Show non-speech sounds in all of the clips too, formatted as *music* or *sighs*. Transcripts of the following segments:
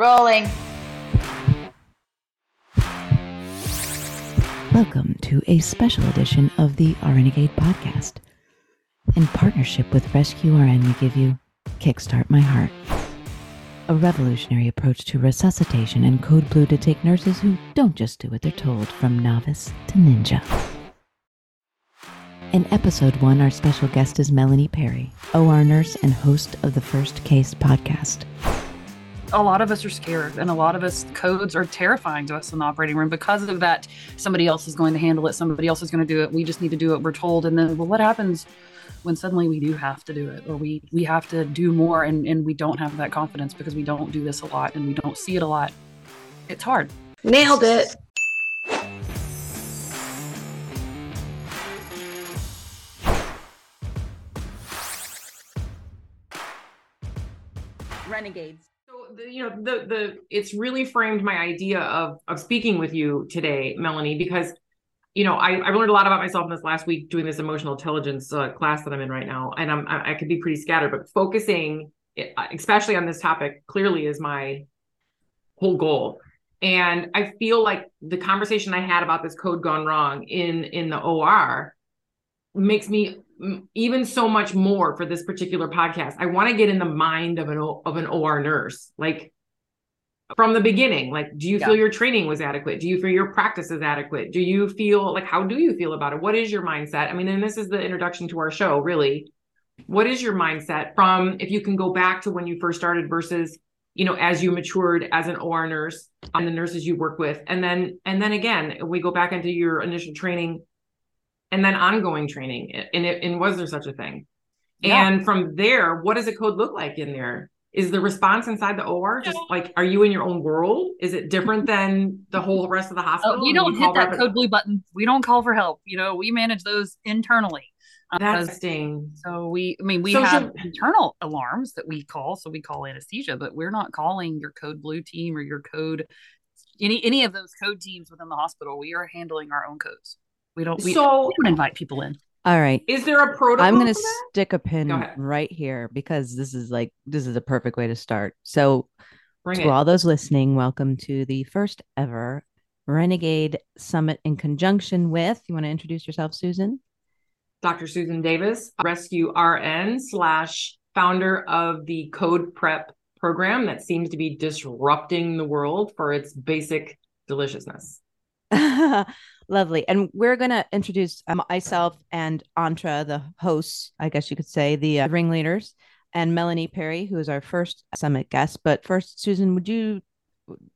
Rolling. Welcome to a special edition of the RNegade podcast. In partnership with Rescue RN, we give you Kickstart My Heart, a revolutionary approach to resuscitation and code blue to take nurses who don't just do what they're told from novice to ninja. In episode one, our special guest is Melanie Perry, OR nurse and host of the First Case podcast a lot of us are scared and a lot of us codes are terrifying to us in the operating room. Because of that somebody else is going to handle it somebody else is going to do it we just need to do what we're told. And then well what happens when suddenly we do have to do it or we we have to do more and, and we don't have that confidence because we don't do this a lot and we don't see it a lot? It's hard. Nailed it. Renegades you know the the it's really framed my idea of of speaking with you today melanie because you know I, i've learned a lot about myself in this last week doing this emotional intelligence uh, class that i'm in right now and i'm i, I could be pretty scattered but focusing eh, especially on this topic clearly is my whole goal. And i feel like the conversation i had about this code gone wrong in in the or makes me even so much more for this particular podcast. I want to get in the mind of an of an OR nurse, like from the beginning. Like, do you yeah. feel your training was adequate? Do you feel your practice is adequate? Do you feel like how do you feel about it? What is your mindset? I mean, and this is the introduction to our show, really. What is your mindset from if you can go back to when you first started versus you know as you matured as an OR nurse and the nurses you work with, and then and then again we go back into your initial training and then ongoing training and, it, and was there such a thing yeah. and from there what does a code look like in there is the response inside the or just like are you in your own world is it different *laughs* than the whole rest of the hospital oh, you don't you hit that code blue button we don't call for help you know we manage those internally um, that's sting. So we, I mean, we so have should... internal alarms that we call. So we call anesthesia, but we're not calling your code blue team or your code any any of those code teams within the hospital. We are handling our own codes. We don't. We, so we don't invite people in. All right. Is there a protocol? I'm going to stick a pin right here because this is like this is a perfect way to start. So, Bring to it. all those listening, welcome to the first ever RNegade Summit in conjunction with. You want to introduce yourself, Susan? Dr. Susan Davis, Rescue RN slash founder of the Code Prep program that seems to be disrupting the world for its basic deliciousness. *laughs* Lovely. And we're going to introduce um, myself and Antra, the hosts, I guess you could say, the uh, ringleaders, and Melanie Perry, who is our first summit guest. But first, Susan, would you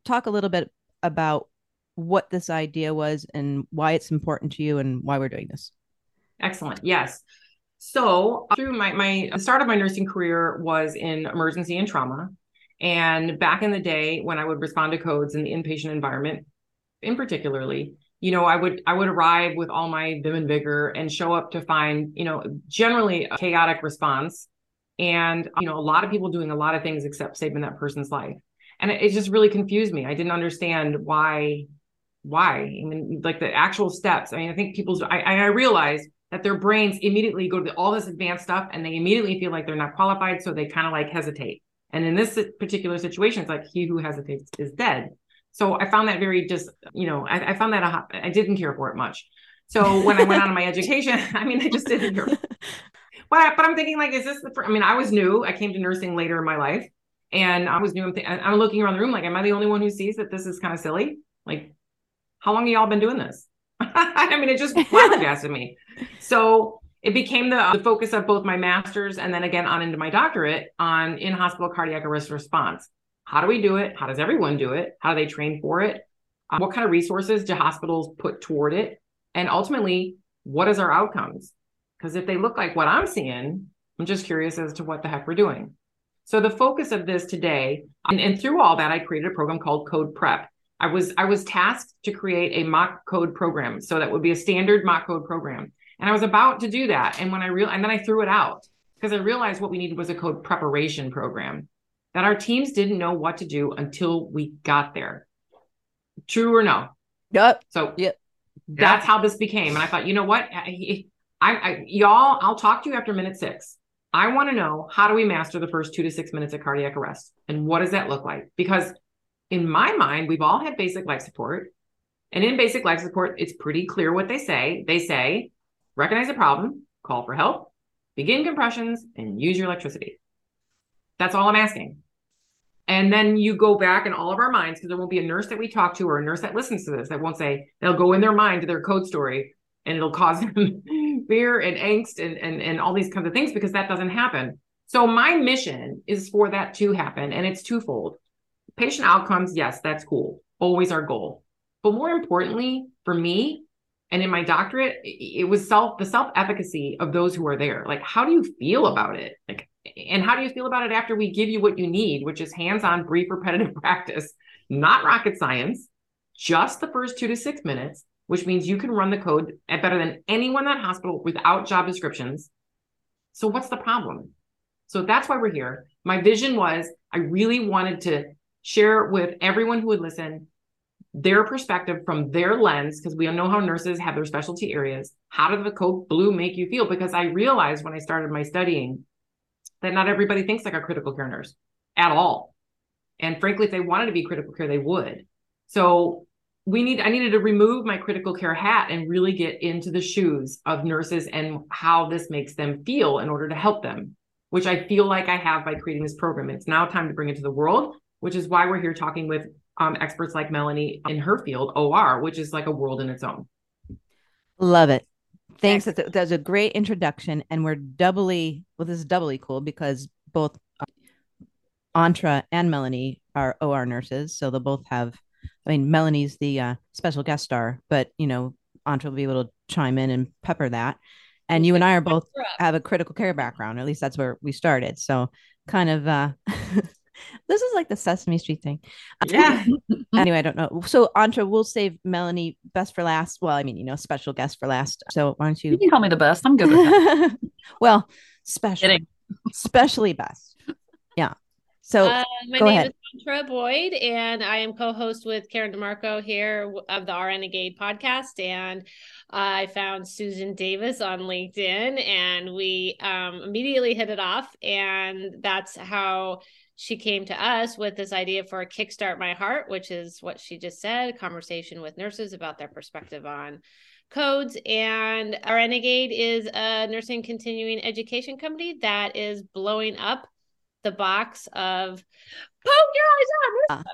talk a little bit about what this idea was and why it's important to you and why we're doing this? Excellent. Yes. So through my my start of my nursing career was in emergency and trauma. And back in the day when I would respond to codes in the inpatient environment, in particularly, you know, I would I would arrive with all my vim and vigor and show up to find, you know, generally a chaotic response, and you know, a lot of people doing a lot of things except saving that person's life, and it, it just really confused me. I didn't understand why, why. I mean, like the actual steps. I mean, I think people's. I I realized that their brains immediately go to all this advanced stuff, and they immediately feel like they're not qualified, so they kind of like hesitate. And in this particular situation, it's like he who hesitates is dead. So I found that very just, you know, I, I found that a hot, I didn't care for it much. So when I went on to my education, *laughs* I mean, I just didn't care. *laughs* But, I, but I'm thinking like, is this the, I mean, I was new. I came to nursing later in my life and I was new. I'm, th- I'm looking around the room. Like, am I the only one who sees that this is kind of silly? Like, how long have y'all been doing this? *laughs* I mean, it just flabbergasted me. So it became the, the focus of both my master's and then again on into my doctorate on in hospital cardiac arrest response. How do we do it? How does everyone do it? How do they train for it? Um, what kind of resources do hospitals put toward it? And ultimately, what is our outcomes? Because if they look like what I'm seeing, I'm just curious as to what the heck we're doing. So the focus of this today, and, and through all that, I created a program called Code Prep. I was I was tasked to create a mock code program, so that would be a standard mock code program. And I was about to do that, and when I real and then I threw it out because I realized what we needed was a code preparation program that our teams didn't know what to do until we got there. True or no? Yep. So yep. that's yep. how this became. And I thought, you know what? I, I, I, y'all, I'll talk to you after minute six. I want to know how do we master the first two to six minutes of cardiac arrest? And what does that look like? Because in my mind, we've all had basic life support. And in basic life support, it's pretty clear what they say. They say, recognize a problem, call for help, begin compressions, and use your electricity. That's all I'm asking. And then you go back in all of our minds, because there won't be a nurse that we talk to or a nurse that listens to this that won't say, they'll go in their mind to their code story and it'll cause them *laughs* fear and angst and, and, and all these kinds of things because that doesn't happen. So my mission is for that to happen, and it's twofold. Patient outcomes, yes, that's cool. Always our goal. But more importantly, for me, and in my doctorate, it was self the self efficacy of those who are there. Like, how do you feel about it? Like, and how do you feel about it after we give you what you need, which is hands on, brief, repetitive *laughs* practice, not rocket science, just the first two to six minutes, which means you can run the code at better than anyone in that hospital without job descriptions. So, what's the problem? So that's why we're here. My vision was I really wanted to share with everyone who would listen their perspective from their lens, because we all know how nurses have their specialty areas. How did the code blue make you feel? Because I realized when I started my studying that not everybody thinks like a critical care nurse at all. And frankly, if they wanted to be critical care, they would. So we need I needed to remove my critical care hat and really get into the shoes of nurses and how this makes them feel in order to help them which I feel like I have by creating this program. It's now time to bring it to the world, which is why we're here talking with um, experts like Melanie in her field, OR, which is like a world in its own. Love it. Thanks. That's a, that's a great introduction. And we're doubly, well, this is doubly cool because both Antra and Melanie are OR nurses. So they'll both have, I mean, Melanie's the uh, special guest star, but, you know, Antra will be able to chime in and pepper that and you and I are both have a critical care background. At least that's where we started. So kind of uh *laughs* this is like the Sesame Street thing. Yeah. *laughs* anyway, I don't know. So Antra, we'll save Melanie best for last. Well, I mean, you know, special guest for last. So why don't you? You can call me the best. I'm good with that. *laughs* well, special, especially best. Yeah. So uh, my name ahead. is Antra Boyd, and I am co-host with Karen DeMarco here of the RNegade podcast. And I found Susan Davis on LinkedIn, and we um, immediately hit it off. And that's how she came to us with this idea for a Kickstart My Heart, which is what she just said: a conversation with nurses about their perspective on codes and RNegade is a nursing continuing education company that is blowing up the box of poke your eyes out.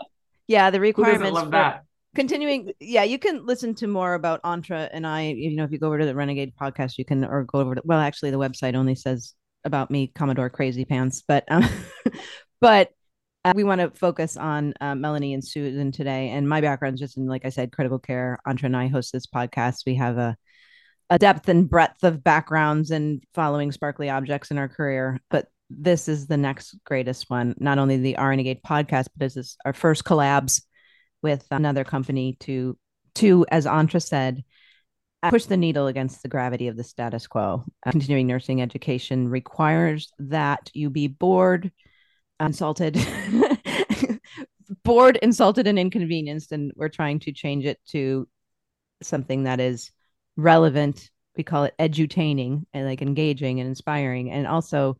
yeah, the requirements. love that. Continuing, yeah, you can listen to more about Antra and I. You know, if you go over to the RNegade podcast, you can, or go over to. Well, actually, the website only says about me, Commodore Crazy Pants, but um, *laughs* but uh, we want to focus on uh, Melanie and Susan today. And my background is just in, like I said, critical care. Antra and I host this podcast. We have a a depth and breadth of backgrounds and following sparkly objects in our career, but this is the next greatest one. Not only the RNegade podcast, but this is our first collabs with another company to to, as Antra said, push the needle against the gravity of the status quo. Uh, continuing nursing education requires that you be bored, insulted, *laughs* bored, insulted, and inconvenienced. And we're trying to change it to something that is relevant. We call it edutaining and like engaging and inspiring, and also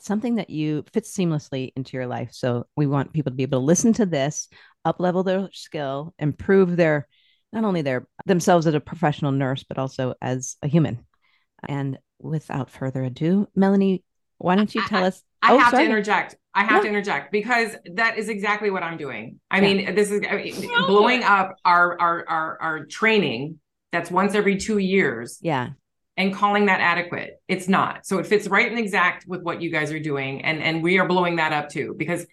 something that you fits seamlessly into your life. So we want people to be able to listen to this, up level their skill, improve their not only their themselves as a professional nurse, but also as a human. And without further ado, Melanie, why don't you tell us? I, oh, have sorry. to interject. I have yeah. to interject because that is exactly what I'm doing. I yeah. mean, this is I mean, blowing up our, our our our training that's once every two years. Yeah and calling that adequate. It's not. So it fits right and exact with what you guys are doing. And and we are blowing that up too because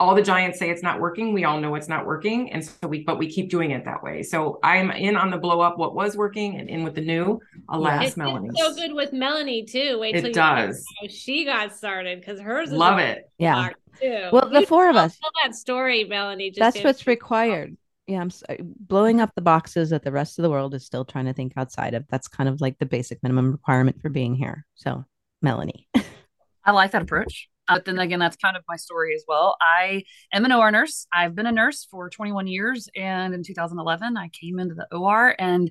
all the giants say it's not working. We all know it's not working. And so we but we keep doing it that way. So I'm in on the blow up what was working and in with the new. Alas, yeah. Melanie. so good with Melanie too. Wait till you it does. she got started because hers love it. Yeah. Too. Well, the four of us. Tell that story, Melanie. That's what's required yeah, I'm sorry. Uh, blowing up the boxes that the rest of the world is still trying to think outside of. That's kind of like the basic minimum requirement for being here. So, Melanie. *laughs* I like that approach. But then again, that's kind of my story as well. I am an OR nurse. I've been a nurse for 21 years. And in 2011, I came into the OR and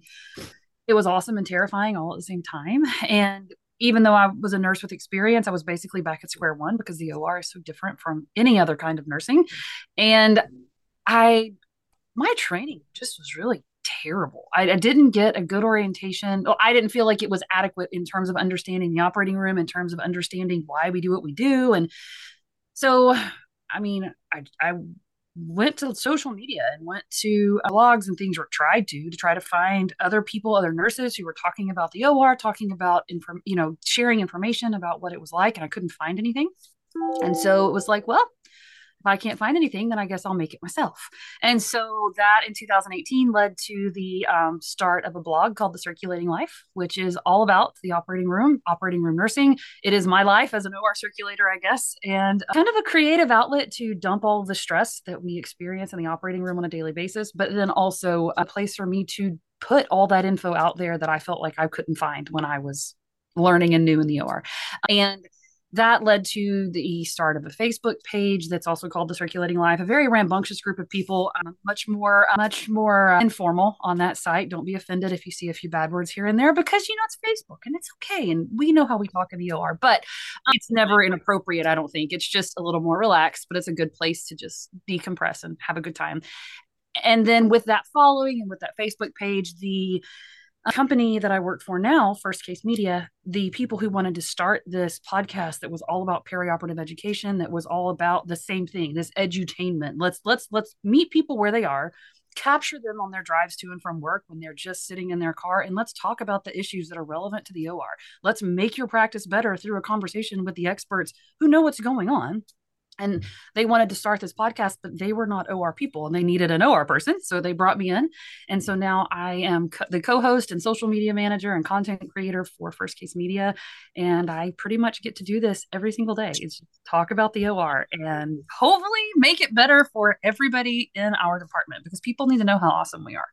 it was awesome and terrifying all at the same time. And even though I was a nurse with experience, I was basically back at square one because the OR is so different from any other kind of nursing. And I my training just was really terrible. I, I, didn't get a good orientation. I didn't feel like it was adequate in terms of understanding the operating room, in terms of understanding why we do what we do. And so, I mean, I, I went to social media and went to uh, blogs and things or tried to to try to find other people other nurses who were talking about the or talking about inform you know sharing information about what it was like and i couldn't find anything and so it was like well I can't find anything, then I guess I'll make it myself. And so that in 2018 led to the um, start of a blog called The Circulating Life, which is all about the operating room, operating room nursing. It is my life as an OR circulator, I guess, and kind of a creative outlet to dump all the stress that we experience in the operating room on a daily basis, but then also a place for me to put all that info out there that I felt like I couldn't find when I was learning and new in the OR. And that led to the start of a Facebook page that's also called the Circulating Life, a very rambunctious group of people, um, much more, uh, much more uh, informal on that site. Don't be offended if you see a few bad words here and there because you know it's Facebook and it's okay, and we know how we talk in the OR, but um, it's never inappropriate. I don't think it's just a little more relaxed, but it's a good place to just decompress and have a good time. And then with that following and with that Facebook page, the company that I work for now, First Case Media, the people who wanted to start this podcast that was all about perioperative education, that was all about the same thing, this edutainment. Let's let's let's meet people where they are, capture them on their drives to and from work when they're just sitting in their car, and let's talk about the issues that are relevant to the OR. Let's make your practice better through a conversation with the experts who know what's going on and they wanted to start this podcast but they were not or people and they needed an or person so they brought me in. And so now i am co- the co-host and social media manager and content creator for first case media and i pretty much get to do this every single day it's talk about the or and hopefully make it better for everybody in our department because people need to know how awesome we are.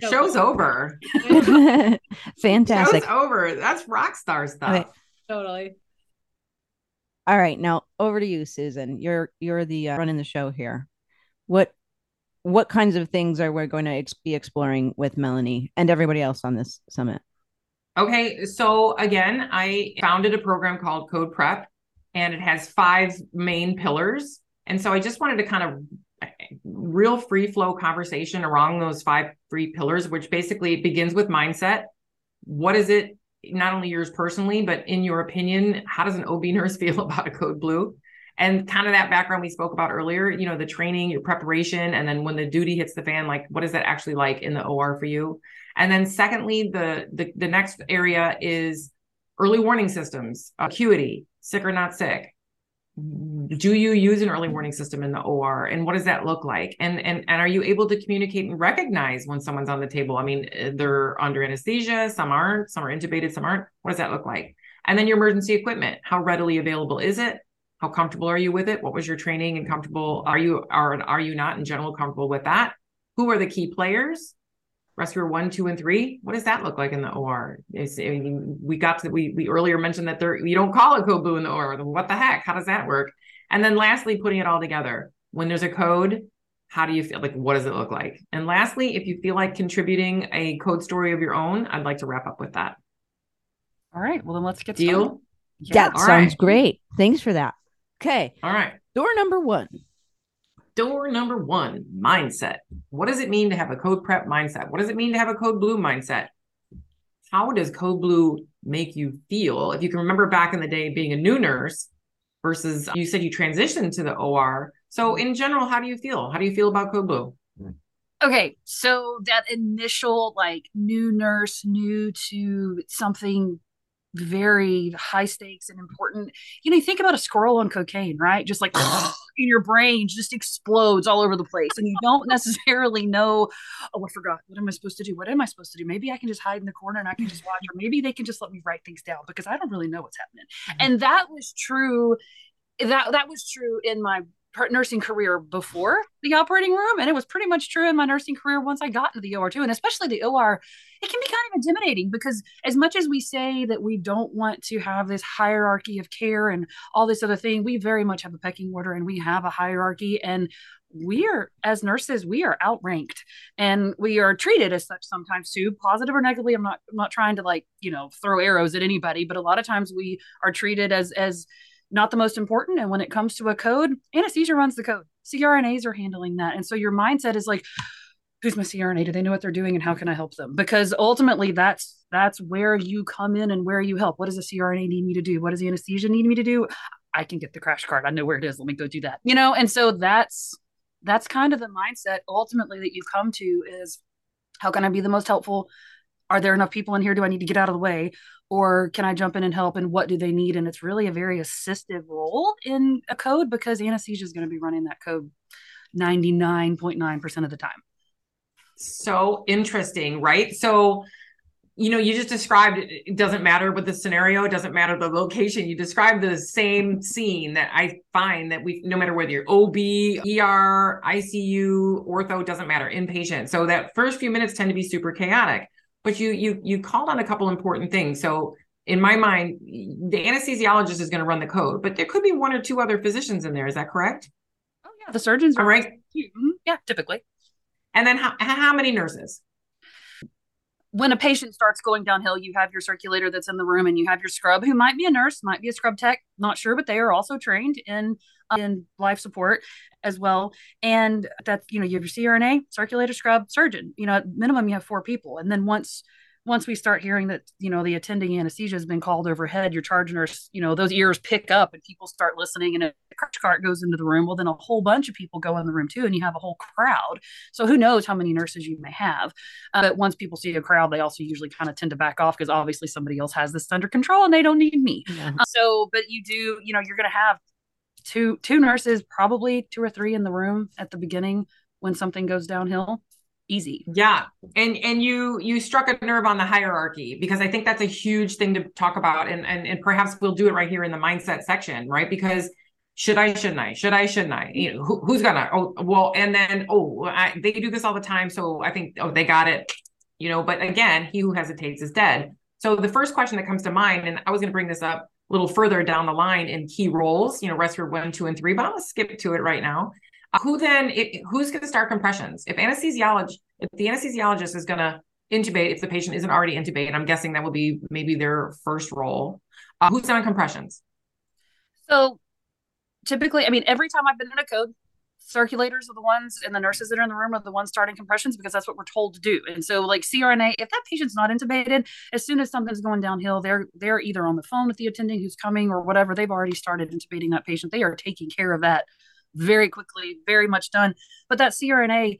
Yeah. show's over. *laughs* Fantastic. Show's over. That's rock star stuff. Okay. totally. All right, now over to you, Susan. You're you're the uh, running the show here. What what kinds of things are we going to ex- be exploring with Melanie and everybody else on this summit? Okay, so again, I founded a program called Code Prep, and it has five main pillars. And so I just wanted to kind of real free flow conversation around those five free pillars, which basically begins with mindset. What is it not only yours personally, but in your opinion, how does an OB nurse *laughs* feel about a code blue? And kind of that background we spoke about earlier, you know, the training, your preparation, and then when the duty hits the fan, like what is that actually like in the OR for you? And then secondly, the the, the next area is early warning systems, acuity, sick or not sick do you use an early warning system in the OR and what does that look like? And and and are you able to communicate and recognize when someone's on the table? I mean eh, they're under anesthesia some aren't some are intubated some aren't. What does that look like? And then your emergency equipment how readily available is it? How comfortable are you with it? What was your training and comfortable? Are you are are you not in general comfortable with that? Who are the key players rescuer one, two, and three. What does that look like in the OR? Is, I mean, we got to we we earlier mentioned that there you don't call it code blue in the OR. What the heck? How does that work? And then lastly, putting it all together. When there's a code, how do you feel? Like, what does it look like? And lastly, if you feel like contributing a code story of your own, I'd like to wrap up with that. All right. Well, then let's get Deal? started. Yeah, that sounds right. great. Thanks for that. Okay. All right. Door number one door number one mindset. What does it mean to have a code prep mindset? What does it mean to have a code blue mindset? How does code blue make you feel? If you can remember back in the day being a new nurse versus you said you transitioned to the OR. So, in general, how do you feel? How do you feel about code blue? Okay, so that initial like new nurse, new to something very high stakes and important. You know, you think about a squirrel on cocaine, right? Just like *gasps* in your brain just explodes all over the place. And you don't *laughs* necessarily know, oh, I forgot. What am I supposed to do? What am I supposed to do? Maybe I can just hide in the corner and I can just watch, or maybe they can just let me write things down because I don't really know what's happening. Mm-hmm. And that was true. That that was true in my nursing career before the operating room and it was pretty much true in my nursing career once i got into the or too and especially the or it can be kind of intimidating because as much as we say that we don't want to have this hierarchy of care and all this other thing we very much have a pecking order and we have a hierarchy and we are as nurses we are outranked and we are treated as such sometimes too positive or negatively. I'm not i'm not trying to like you know throw arrows at anybody but a lot of times we are treated as as not the most important. And when it comes to a code, anesthesia runs the code. CRNAs are handling that. And so your mindset is like, who's my CRNA? Do they know what they're doing and how can I help them? Because ultimately that's that's where you come in and where you help. What does a CRNA need me to do? What does the anesthesia need me to do? I can get the crash cart. I know where it is. Let me go do that. You know, and so that's that's kind of the mindset ultimately that you come to is how can I be the most helpful? Are there enough people in here? Do I need to get out of the way? Or can I jump in and help? And what do they need? And it's really a very assistive role in a code because anesthesia is going to be running that code 99.9% of the time so interesting, right? So, you know, you just described it doesn't matter what the scenario, it doesn't matter the location. You described the same scene that I find that we, no matter whether you're OB, ER, ICU, ortho, doesn't matter, inpatient. So that first few minutes tend to be super chaotic. But you you you called on a couple important things. So in my mind, the anesthesiologist is going to run the code, but there could be one or two other physicians in there. Is that correct? Oh yeah, the surgeons. All right. Mm-hmm. Yeah, typically. And then how, how many nurses? When a patient starts going downhill, you have your circulator that's in the room and you have your scrub who might be a nurse, might be a scrub tech, not sure, but they are also trained in in life support as well. And that's, you know, you have your CRNA, circulator, scrub, surgeon. You know, at minimum you have four people. And then once once we start hearing that you know the attending anesthesia has been called overhead your charge nurse you know those ears pick up and people start listening and a crash cart goes into the room well then a whole bunch of people go in the room too and you have a whole crowd so who knows how many nurses you may have uh, but once people see a crowd they also usually kind of tend to back off because obviously somebody else has this under control and they don't need me yeah. uh, so but you do you know you're going to have two two nurses probably two or three in the room at the beginning when something goes downhill. Easy. Yeah. And and you you struck a nerve on the hierarchy because i think that's a huge thing to talk about. And and, and perhaps we'll do it right here in the mindset section right? Because should i shouldn't i? Should i shouldn't i? You know who, who's gonna oh well and then oh I, they do this all the time. So i think oh they got it. You know but again he who hesitates is dead. So the first question that comes to mind and i was going to bring this up a little further down the line in key roles you know respiratory one two and three but i'm going to skip to it right now. Who then it, who's going to start compressions? If anesthesiologist if the anesthesiologist is going to intubate if the patient isn't already intubated i'm guessing that will be maybe their first role. Uh, who's on compressions? So typically i mean every time i've been in a code circulators are the ones and the nurses that are in the room are the ones starting compressions because that's what we're told to do and so like crna if that patient's not intubated as soon as something's going downhill they're they're either on the phone with the attending who's coming or whatever they've already started intubating that patient they are taking care of that very quickly, very much done. But that CRNA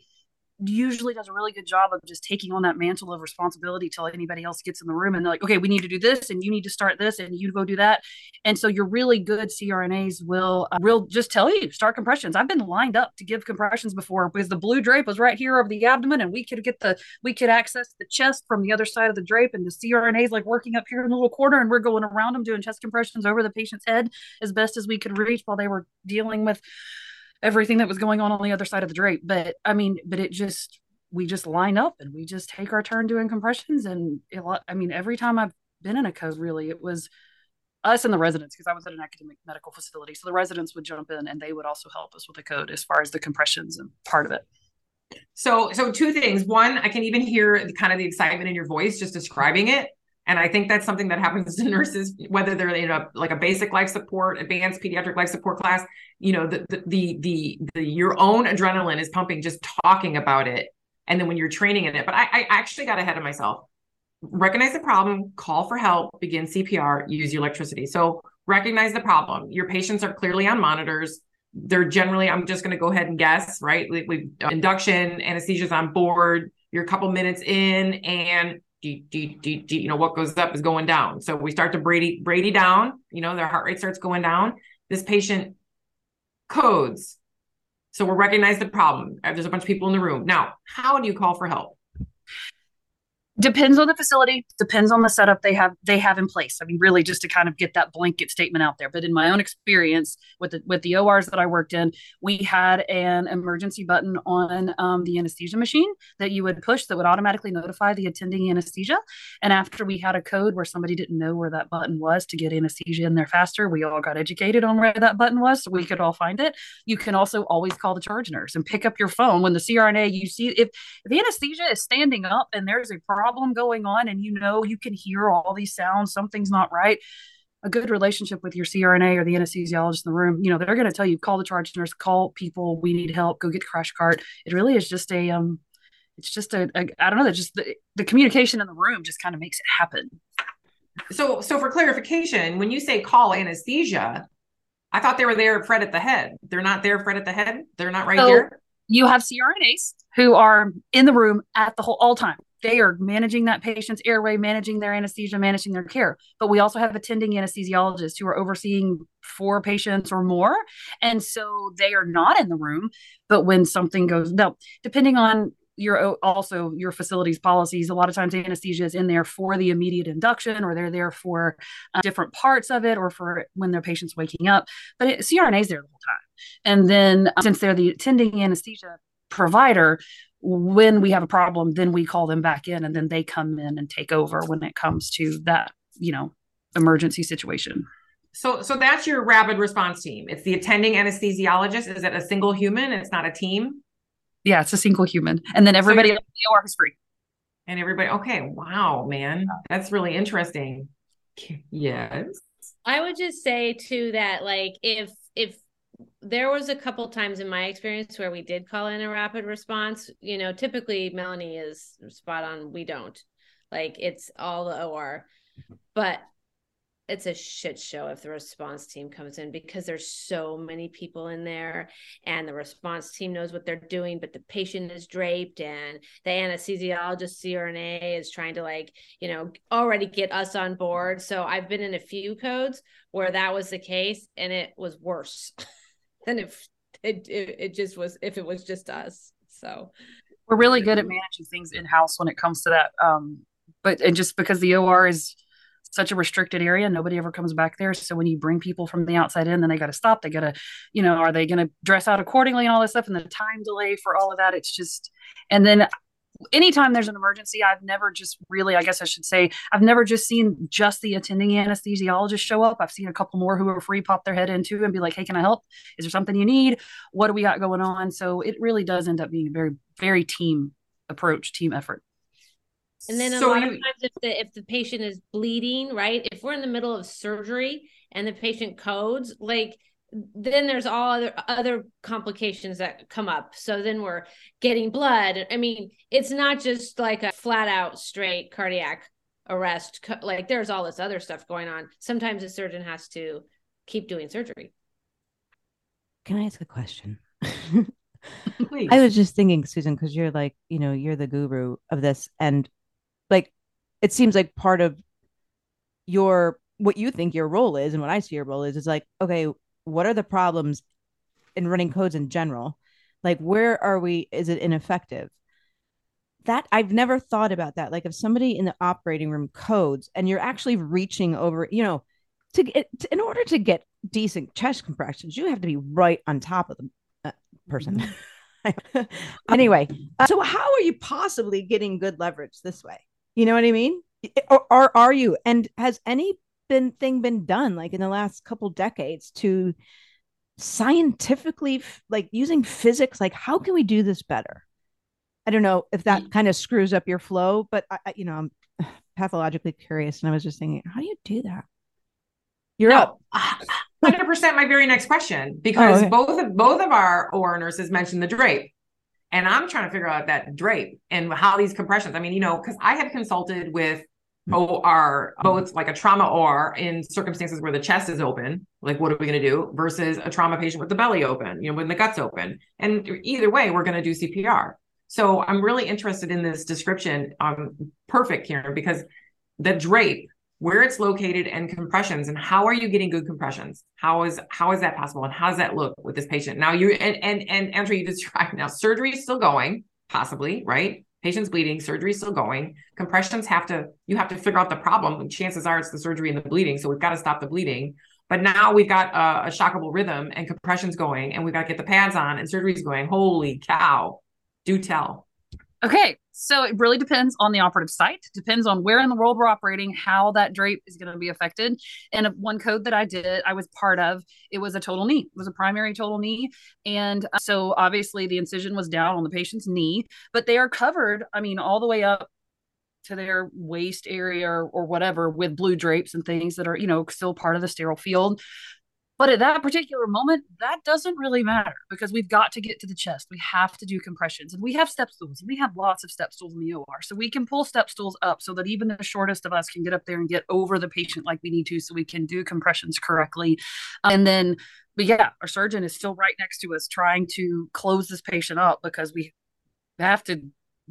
usually does a really good job of just taking on that mantle of responsibility till anybody else gets in the room and they're like okay we need to do this and you need to start this and you go do that. And so your really good crnas will uh, will just tell you start compressions. I've been lined up to give compressions before because the blue drape was right here over the abdomen and we could get the we could access the chest from the other side of the drape and the crnas like working up here in the little corner and we're going around them doing chest compressions over the patient's head as best as we could reach while they were dealing with everything that was going on on the other side of the drape. But I mean, but it just we just line up and we just take our turn doing compressions. And it, I mean, every time I've been in a code, really, it was us and the residents because I was at an academic medical facility. So the residents would jump in and they would also help us with the code as far as the compressions and part of it. So, so two things. One, I can even hear kind of the excitement in your voice just describing it. And I think that's something that happens to nurses, whether they're in a like a basic life support, advanced pediatric life support class. You know, the the the the, the your own adrenaline is pumping just talking about it, and then when you're training in it. But I, I actually got ahead of myself. Recognize the problem, call for help, begin CPR, use your electricity. So recognize the problem. Your patients are clearly on monitors. They're generally, I'm just going to go ahead and guess, right? We, we uh, induction, anesthesia's on board. You're a couple minutes in, and you know, what goes up is going down. So we start to Brady, Brady down, you know, their heart rate starts going down. This patient codes. So we'll recognize the problem. There's a bunch of people in the room. Now, how do you call for help? Depends on the facility depends on the setup they have they have in place. I mean really just to kind of get that blanket statement out there. But in my own experience with the with the ors that i worked in we had an emergency button on um, the anesthesia machine that you would push that would automatically notify the attending anesthesia. And after we had a code where somebody didn't know where that button was to get anesthesia in there faster we all got educated on where that button was so we could all find it. You can also always call the charge nurse and pick up your phone. When the crna you see if, if the anesthesia is standing up and there's a problem problem going on and you know you can hear all these sounds something's not right a good relationship with your CRNA or the anesthesiologist in the room, you know, they're going to tell you call the charge nurse, call people, we need help, go get the crash cart. It really is just a um it's just a, a I don't know, that just the, the communication in the room just kind of makes it happen. So so for clarification, when you say call anesthesia, I thought they were there Fred at the head. They're not there Fred at the head. They're not right so there. You have CRNAs who are in the room at the whole all time they are managing that patient's airway, managing their anesthesia, managing their care. But we also have attending anesthesiologists who are overseeing four patients or more. And so they are not in the room. But when something goes, now, depending on your also your facilities policies a lot of times anesthesia is in there for the immediate induction or they're there for uh, different parts of it or for when their patient's waking up but it, crna is there the whole time and then uh, since they're the attending anesthesia provider when we have a problem, then we call them back in and then they come in and take over when it comes to that, you know, emergency situation. So so that's your rapid response team. It's the attending anesthesiologist. Is it a single human? It's not a team? Yeah, it's a single human. And then everybody so in the OR is free. And everybody, okay, wow, man. That's really interesting. Yes. I would just say too that like if if there was a couple times in my experience where we did call in a rapid response. You know, typically Melanie is spot on. We don't. Like it's all the OR. But it's a shit show if the response team comes in because there's so many people in there and the response team knows what they're doing but the patient is draped and the anesthesiologist crna is trying to like you know already get us on board so i've been in a few codes where that was the case and it was worse *laughs* than if it, it, it just was if it was just us. So we're really good at managing things in house when it comes to that. Um, but and just because the OR is such a restricted area, nobody ever comes back there. So when you bring people from the outside in, then they got to stop. They got to, you know, are they going to dress out accordingly and all this stuff, and the time delay for all of that. It's just, and then anytime there's an emergency, I've never just really, I guess I should say, I've never just seen just the attending anesthesiologist show up. I've seen a couple more who are free pop their head into and be like, hey, can I help? Is there something you need? What do we got going on? So it really does end up being a very, very team approach, team effort. And then a so lot you, of times if the if the patient is bleeding, right? If we're in the middle of surgery and the patient codes, like then there's all other other complications that come up. So then we're getting blood. I mean it's not just like a flat out straight cardiac arrest. Like there's all this other stuff going on. Sometimes a surgeon has to keep doing surgery. Can i ask a question? *laughs* *laughs* I was just thinking susan because you're like you know you're the guru of this. And like it seems like part of your what you think your role is and what i see your role is is like okay what are the problems in running codes in general? Like, where are we? Is it ineffective? That I've never thought about that. Like, if somebody in the operating room codes and you're actually reaching over, you know, to get in order to get decent chest compressions, you have to be right on top of the uh, person. *laughs* *laughs* anyway, uh, so how are you possibly getting good leverage this way? You know what I mean? Or, or are you? And has any been thing been done like in the last couple decades to scientifically like using physics like how can we do this better? I don't know if that mm. kind of screws up your flow but I, you know i'm *sighs* pathologically curious and i was just thinking how do you do that? You're no, up. Uh, 100% my very next question oh, because oh, okay. both of both of our OR nurses mentioned the drape and i'm trying to figure out that drape and how these compressions i mean you know because i have consulted with OR, both like a trauma OR in circumstances where the chest is open, like what are we going to do, versus a trauma patient with the belly open, you know, when the gut's open. And either way, we're going to do CPR. So I'm really interested in this description. Um, perfect, Karen, because the drape, where it's located, and compressions, and how are you getting good compressions? How is how is that possible, and how does that look with this patient? Now you and and and Antra, you described now surgery is still going, possibly, right? Patient's bleeding, surgery's still going. Compressions have to, you have to figure out the problem. chances are it's the surgery and the bleeding. So we've got to stop the bleeding. But now we've got a, a shockable rhythm and compressions going, and we've got to get the pads on and surgery's going. Holy cow. Do tell. Okay. So it really depends on the operative site, depends on where in the world we're operating, how that drape is going to be affected. And one code that I did, I was part of, it was a total knee, it was a primary total knee. And uh, so obviously the incision was down on the patient's knee, but they are covered, I mean, all the way up to their waist area or, or whatever with blue drapes and things that are, you know, still part of the sterile field. But at that particular moment, that doesn't really matter because we've got to get to the chest. We have to do compressions and we have step stools. and We have lots of step stools in the OR. So we can pull step stools up so that even the shortest of us can get up there and get over the patient like we need to so we can do compressions correctly. And then, but yeah, our surgeon is still right next to us trying to close this patient up because we have to,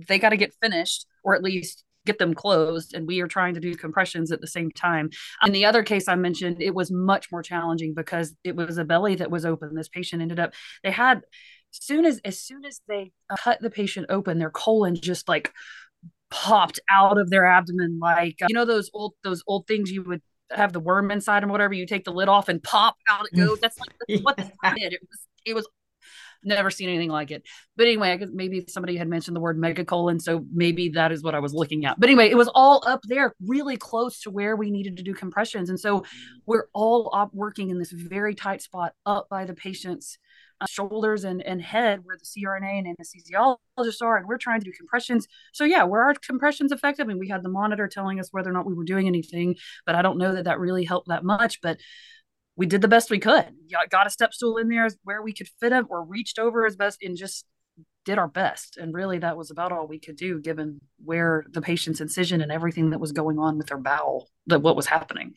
they got to get finished or at least get them closed and we are trying to do compressions at the same time. In the other case i mentioned it was much more challenging because it was a belly that was open. This patient ended up they had soon as as soon as they uh, cut the patient open their colon just like popped out of their abdomen like uh, you know those old those old things you would have the worm inside and whatever? You take the lid off and pop out it mm. goes. That's like that's what that *laughs* did. It was it was never seen anything like it. But anyway, I guess maybe somebody had mentioned the word megacolon, so maybe that is what I was looking at. But anyway, it was all up there, really close to where we needed to do compressions, and so we're all up working in this very tight spot up by the patient's uh, shoulders and, and head where the CRNA and anesthesiologists are, and we're trying to do compressions. So yeah, were our compressions effective? And we had the monitor telling us whether or not we were doing anything, but I don't know that that really helped that much. But we did the best we could. Got a step stool in there where we could fit it, or reached over as best and just did our best. And really, that was about all we could do, given where the patient's incision and everything that was going on with their bowel, that what was happening.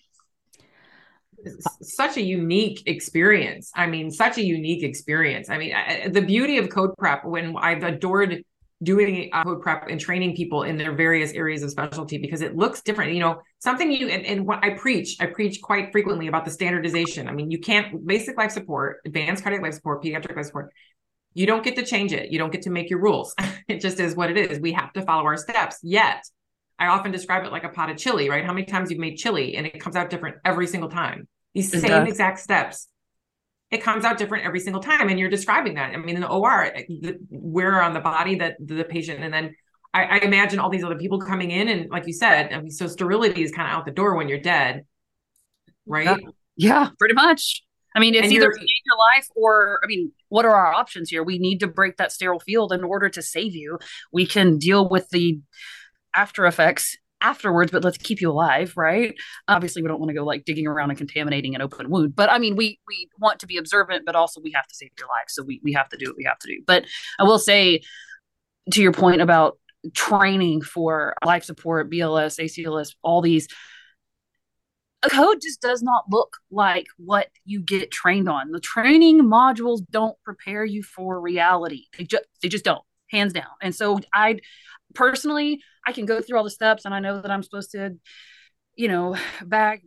Such a unique experience. I mean, such a unique experience. I mean, I, the beauty of code prep when I've adored doing uh, code prep and training people in their various areas of specialty because it looks different. You know something you and, and, what i preach i preach quite frequently about the standardization. I mean you can't basic life support advanced cardiac life support pediatric life support you don't get to change it. You don't get to make your rules. *laughs* It just is what it is. We have to follow our steps. Yet i often describe it like a pot of chili right? How many times you've made chili and it comes out different every single time. These same exact steps it comes out different every single time. And you're describing that. I mean, in the OR, the, where on the body that the patient, and then I, I, imagine all these other people coming in, and like you said, I mean, so sterility is kind of out the door when you're dead, right? Yeah, yeah pretty much. I mean, it's and either save your life or, I mean, what are our options here? We need to break that sterile field in order to save you. We can deal with the after effects afterwards, but let's keep you alive, right? Obviously, we don't want to go like digging around and contaminating an open wound. But I mean, we we want to be observant, but also we have to save your life. So we we have to do what we have to do. But I will say to your point about training for life support, BLS, ACLS, all these a code just does not look like what you get trained on. The training modules don't prepare you for reality. They just they just don't, hands down. And so I personally, I can go through all the steps and I know that I'm supposed to, you know, back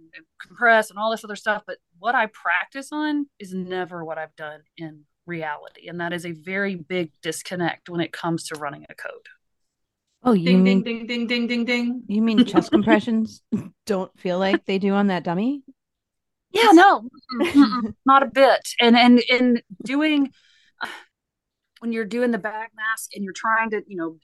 compress, and all this other stuff. But what I practice on is never what I've done in reality. And that is a very big disconnect when it comes to running a code. Oh, you ding, mean ding, ding, ding, ding, ding. You mean chest compressions *laughs* don't feel like they do on that dummy? Yeah, no, *laughs* not a bit. And and and doing when you're doing the bag mask and you're trying to, you know,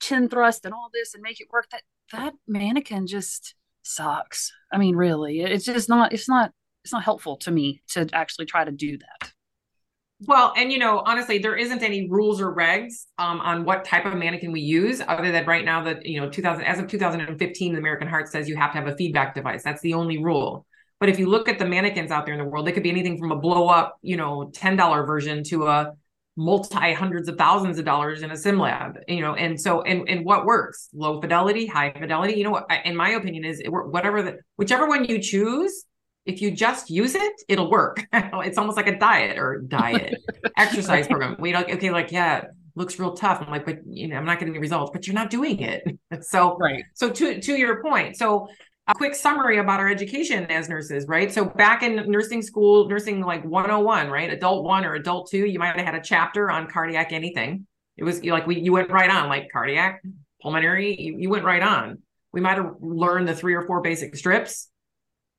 chin thrust and all this and make it work that that mannequin just sucks. I mean really it's just not it's not it's not helpful to me to actually try to do that. Well and you know honestly there isn't any rules or regs um, on what type of mannequin we use other than right now that you know 2000 as of 2015 the american heart says you have to have a feedback device. That's the only rule. But if you look at the mannequins out there in the world they could be anything from a blow up you know $10 version to a multi hundreds of thousands of dollars in a sim lab you know and so and and what works? Low fidelity high fidelity you know what in my opinion is it, whatever the whichever one you choose if you just use it it'll work. *laughs* It's almost like a diet or diet *laughs* exercise program. We like okay like yeah looks real tough. I'm like but you know i'm not getting the results but you're not doing it. *laughs* So right. so to to your point so a quick summary about our education as nurses, right? So back in nursing school, nursing like 101, right? Adult one or adult two, you might have had a chapter on cardiac anything. It was like we you went right on, like cardiac, pulmonary, you, you went right on. We might have learned the three or four basic strips.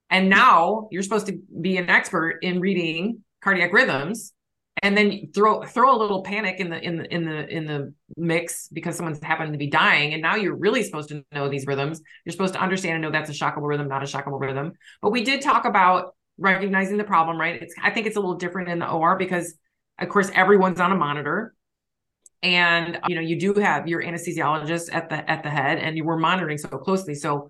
And now you're supposed to be an expert in reading cardiac rhythms and then throw throw a little panic in the in the in the in the mix because someone's happened to be dying. And now you're really supposed to know these rhythms. You're supposed to understand and know that's a shockable rhythm not a shockable rhythm. But we did talk about recognizing the problem right? It's i think it's a little different in the or because of course everyone's on a monitor. And you know you do have your anesthesiologist at the at the head and you were monitoring so closely. So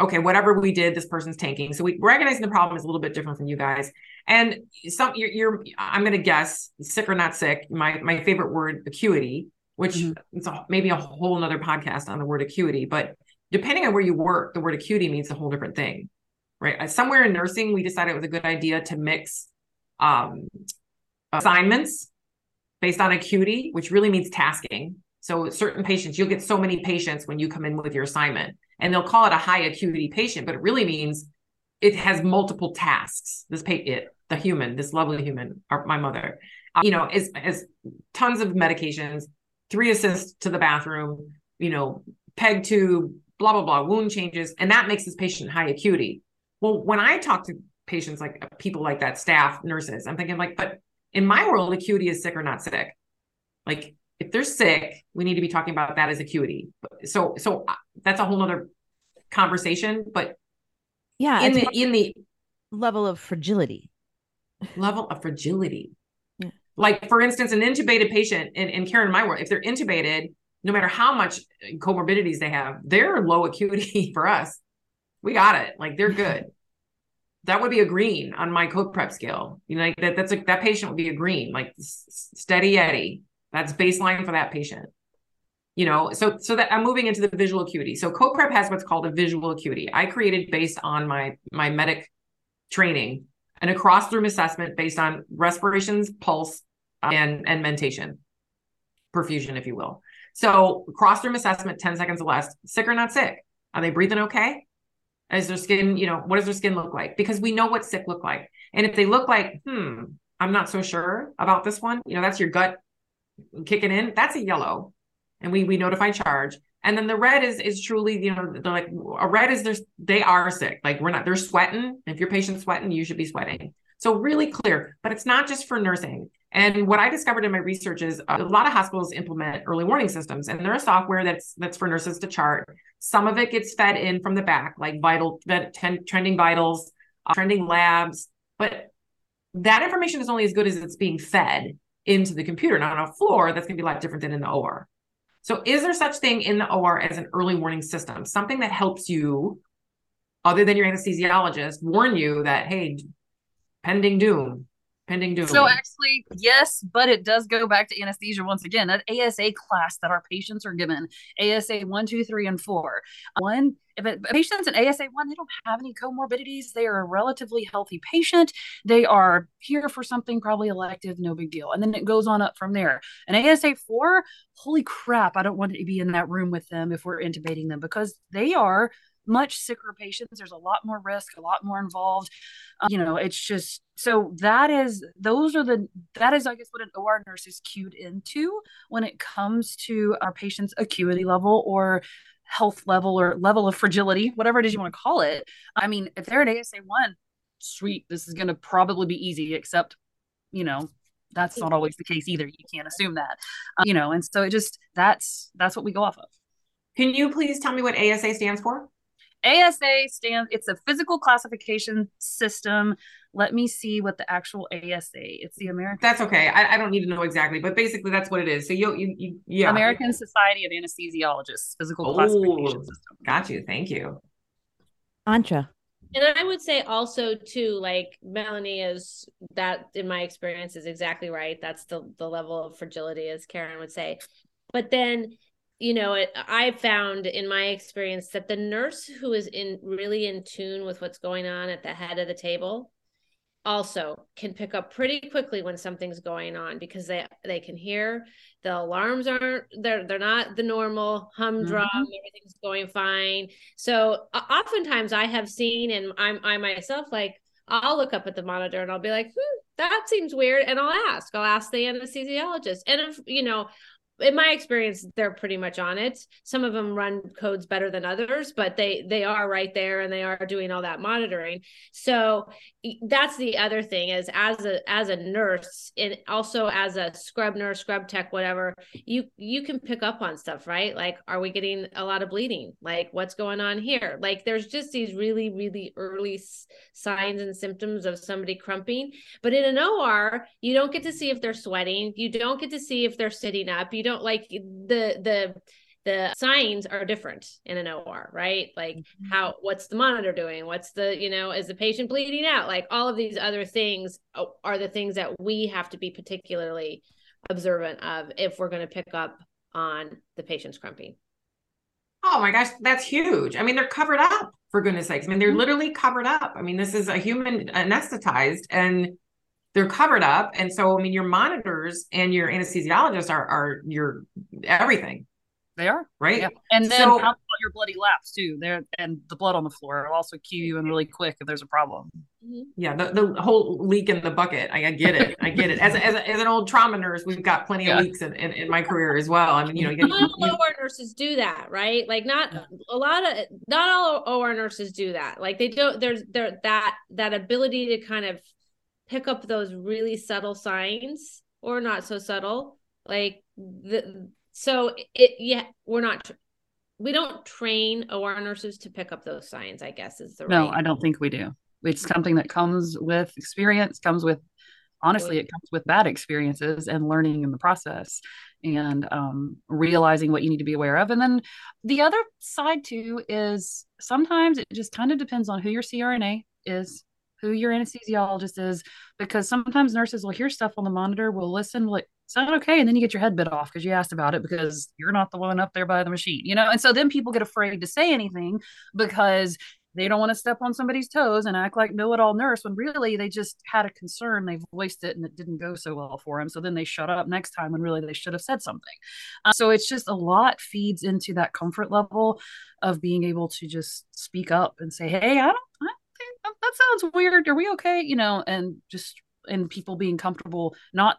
okay whatever we did this person's tanking. So we recognizing the problem is a little bit different from you guys and some you're, you're i'm going to guess sick or not sick my my favorite word acuity which mm-hmm. it's a, maybe a whole another podcast on the word acuity but depending on where you work the word acuity means a whole different thing right somewhere in nursing we decided it was a good idea to mix um, assignments based on acuity, which really means tasking. So certain patients, you'll get so many patients when you come in with your assignment, and they'll call it a high acuity patient, but it really means it has multiple tasks. This pay it, the human, this lovely human, our, my mother, uh, you know, is is tons of medications, three assists to the bathroom, you know, peg tube, blah blah blah, wound changes, and that makes this patient high acuity. Well, when I talk to patients like people like that, staff, nurses, I'm thinking like, but in my world, acuity is sick or not sick. Like if they're sick, we need to be talking about that as acuity. So so uh, that's a whole other conversation. But yeah, in the in the level of fragility. Level of fragility. Yeah. Like for instance, an intubated patient in, in Karen, my world, if they're intubated, no matter how much comorbidities they have, they're low acuity *laughs* for us. We got it. Like they're good *laughs* that would be a green on my code prep scale. You know, like that, that's a, that patient would be a green, like steady Eddie. That's baseline for that patient. You know, so so that I'm moving into the visual acuity. So co prep has what's called a visual acuity. I created based on my my medic training and a cross room assessment based on respirations, pulse, and and mentation, perfusion, if you will. So cross room assessment, 10 seconds or less, sick or not sick. Are they breathing okay? Is their skin, you know, what does their skin look like? Because we know what sick look like. And if they look like, hmm, I'm not so sure about this one, you know, that's your gut kicking in, that's a yellow. And we we notify charge. And then the red is is truly, you know, they're like a red is there's they are sick. Like we're not, they're sweating. If your patient's sweating, you should be sweating. So really clear, but it's not just for nursing. And what I discovered in my research is a lot of hospitals implement early warning systems, and there's software that's that's for nurses to chart. Some of it gets fed in from the back, like vital, trending vitals, uh, trending labs, but that information is only as good as it's being fed into the computer. Now on a floor, that's going to be a lot different than in the OR. So, is there such thing in the OR as an early warning system, something that helps you, other than your anesthesiologist, warn you that hey, pending doom, pending doom. So actually, yes, but it does go back to anesthesia once again. That ASA class that our patients are given, ASA one, two, three, and four. One, it, patients in ASA one, they don't have any comorbidities. They are a relatively healthy patient. They are here for something probably elective, no big deal. And then it goes on up from there. And ASA four, holy crap, I don't want to be in that room with them if we're intubating them because they are much sicker patients. There's a lot more risk, a lot more involved. Um, you know, it's just so that is those are the that is I guess what an OR nurse is cued into when it comes to our patient's acuity level or health level or level of fragility, whatever it is you want to call it. I mean, if they're at ASA one, sweet, this is going to probably be easy, except you know that's not always the case either. You can't assume that, um, you know, and so it just that's that's what we go off of. Can you please tell me what ASA stands for? ASA stands, it's a physical classification system. Let me see what the actual ASA. It's the American. That's okay. I, I don't need to know exactly, but basically that's what it is. So you, you, you yeah. American Society of Anesthesiologists, physical oh, classification system. Got you. Thank you. Antra. And I would say also too, like Melanie is that in my experience is exactly right. That's the the level of fragility, as Karen would say. But then you know it, i found in my experience that the nurse who is in really in tune with what's going on at the head of the table also can pick up pretty quickly when something's going on because they they can hear the alarms aren't they're they're not the normal humdrum mm-hmm. everything's going fine. So uh, oftentimes i have seen and i'm i myself like i'll look up at the monitor and i'll be like hmm, that seems weird and i'll ask. I'll ask the anesthesiologist. And if you know in my experience they're pretty much on it. Some of them run codes better than others but they they are right there and they are doing all that monitoring. So that's the other thing is as a as a nurse and also as a scrub nurse scrub tech whatever you you can pick up on stuff right? Like are we getting a lot of bleeding? Like what's going on here? Like there's just these really really early signs and symptoms of somebody crumping. But in an or you don't get to see if they're sweating. You don't get to see if they're sitting up. You don't like the the the signs are different in an OR, right? Like mm-hmm. how what's the monitor doing? What's the, you know, is the patient bleeding out? Like all of these other things are the things that we have to be particularly observant of if we're going to pick up on the patient's crumping. Oh my gosh, that's huge. I mean, they're covered up for goodness sakes. I mean, they're mm-hmm. literally covered up. I mean, this is a human anesthetized and they're covered up. And so, I mean, your monitors and your anesthesiologists are, are your everything. They are right, yeah. and then so, your bloody laps too. There and the blood on the floor will also cue you in really quick if there's a problem. Mm-hmm. Yeah, the, the whole leak in the bucket. I, I get it. I get it. As, a, as, a, as an old trauma nurse, we've got plenty yeah. of leaks in, in, in, my career as well. I mean, you know, you, not all OR nurses do that, right? Like not a lot of not all OR nurses do that. Like they don't. There's there that that ability to kind of pick up those really subtle signs or not so subtle like the so it yeah we're not we don't train OR nurses to pick up those signs I guess is the no right. I don't think we do. It's something that comes with experience comes with honestly it comes with bad experiences and learning in the process and um, realizing what you need to be aware of. And then the other side too is sometimes it just kind of depends on who your crna is who your anesthesiologist is because sometimes nurses will hear stuff on the monitor will listen like is that okay? And then you get your head bit off because you asked about it because you're not the one up there by the machine you know? And so then people get afraid to say anything because they don't want to step on somebody's toes and act like know-it-all nurse when really they just had a concern they voiced it and it didn't go so well for them so then they shut up next time when really they should have said something. Uh, so it's just a lot feeds into that comfort level of being able to just speak up and say hey i don't I that sounds weird. Are we okay? You know, and just and people being comfortable, not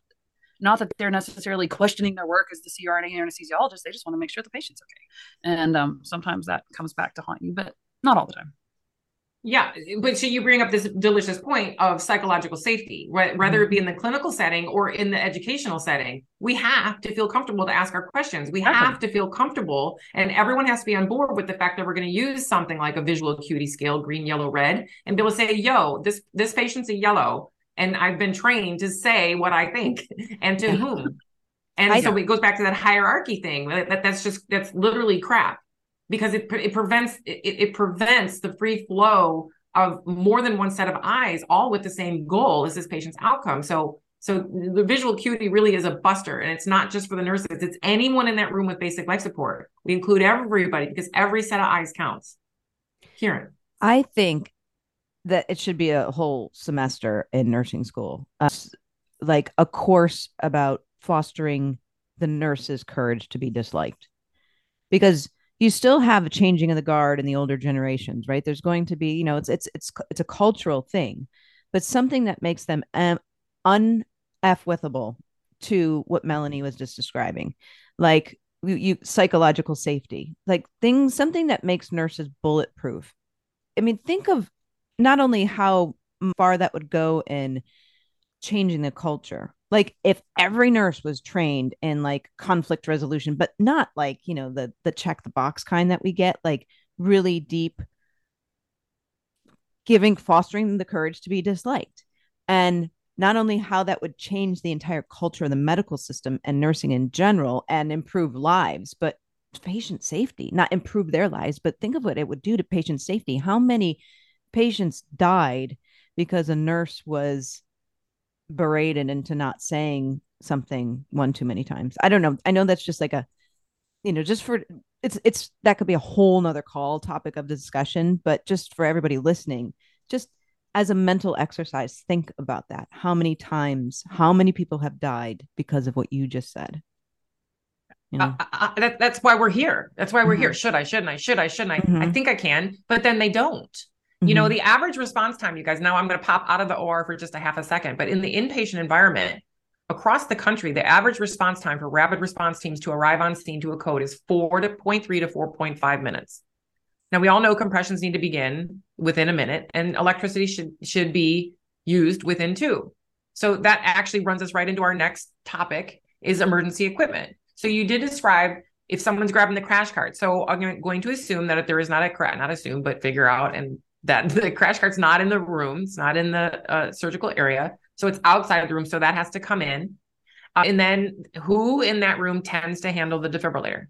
not that they're necessarily questioning their work as the CRNA anesthesiologist. They just want to make sure the patient's okay. And um, sometimes that comes back to haunt you, but not all the time. Yeah, but so you bring up this delicious point of psychological safety, right? Whether it be mm-hmm. in the clinical setting or in the educational setting, we have to feel comfortable to ask our questions. We have to feel comfortable, and everyone has to be on board with the fact that we're going to use something like a visual acuity scale, green, yellow, red, and be able to say, "Yo, this this patient's a yellow," and I've been trained to say what I think *laughs* and to whom. And I so know. it goes back to that hierarchy thing. That, that's just that's literally crap because it it prevents it, it prevents the free flow of more than one set of eyes, all with the same goal as this patient's outcome. So so the visual acuity really is a buster, and it's not just for the nurses; it's anyone in that room with basic life support. We include everybody because every set of eyes counts. Kieran, I think that it should be a whole semester in nursing school, uh, like a course about fostering the nurse's courage to be disliked, because you still have a changing of the guard in the older generations, right? There's going to be, you know, it's it's it's it's a cultural thing, but something that makes them um, un withable to what Melanie was just describing, like you, you psychological safety, like things, something that makes nurses bulletproof. I mean, think of not only how far that would go in changing the culture, like if every nurse was trained in like conflict resolution but not like you know the the check the box kind that we get like really deep giving fostering the courage to be disliked. And not only how that would change the entire culture of the medical system and nursing in general and improve lives but patient safety not improve their lives but think of what it would do to patient safety. How many patients died because a nurse was berated into not saying something one too many times. I don't know. I know that's just like a, you know, just for it's it's that could be a whole nother call topic of the discussion, but just for everybody listening, just as a mental exercise, think about that. How many times, how many people have died because of what you just said? You know? uh, uh, that, that's why we're here. That's why we're mm-hmm. here. Should I? Shouldn't I? Should I? Shouldn't I? Mm-hmm. I think I can, but then they don't. Mm-hmm. You know, mm-hmm. the average response time, you guys, now I'm going to pop out of the OR for just a half a second, but in the inpatient environment, across the country, the average response time for rapid response teams to arrive on scene to a code is 4.3 to 4.5 minutes. Now we all know compressions need to begin within a minute and electricity should should be used within two. So that actually runs us right into our next topic is emergency equipment. So you did describe if someone's grabbing the crash cart. So I'm going to assume that if there is not a crash, not assume, but figure out and that *laughs* the crash cart's not in the room, it's not in the uh, surgical area. So it's outside of the room. So that has to come in. Uh, and then who in that room tends to handle the defibrillator?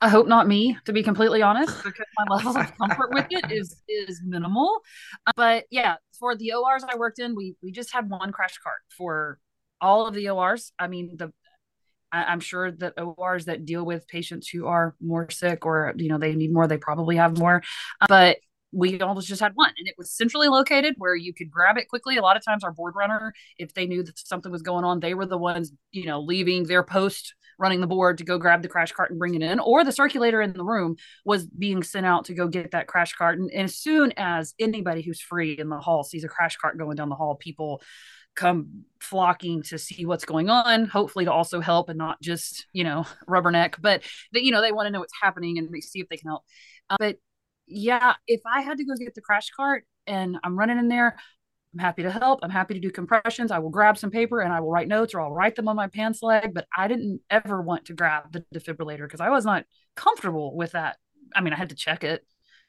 I hope not me, to be completely honest, *laughs* because my level of comfort with it is is minimal. Uh, but yeah, for the ORs I worked in, we we just had one crash cart for all of the ORs. I mean, the I, am sure that ORs that deal with patients who are more sick or you know they need more, they probably have more. Uh, but we almost just had one and it was centrally located where you could grab it quickly. A lot of times our board runner if they knew that something was going on they were the ones you know leaving their post running the board to go grab the crash cart and bring it in or the circulator in the room was being sent out to go get that crash cart. And, and as soon as anybody who's free in the hall sees a crash cart going down the hall people come flocking to see what's going on hopefully to also help and not just you know *laughs* rubberneck. But that you know they want to know what's happening and they see if they can help. Uh, but yeah, if I had to go get the crash cart and I'm running in there, I'm happy to help. I'm happy to do compressions. I will grab some paper and I will write notes or I'll write them on my pants leg. But I didn't ever want to grab the defibrillator because I was not comfortable with that. I mean, I had to check it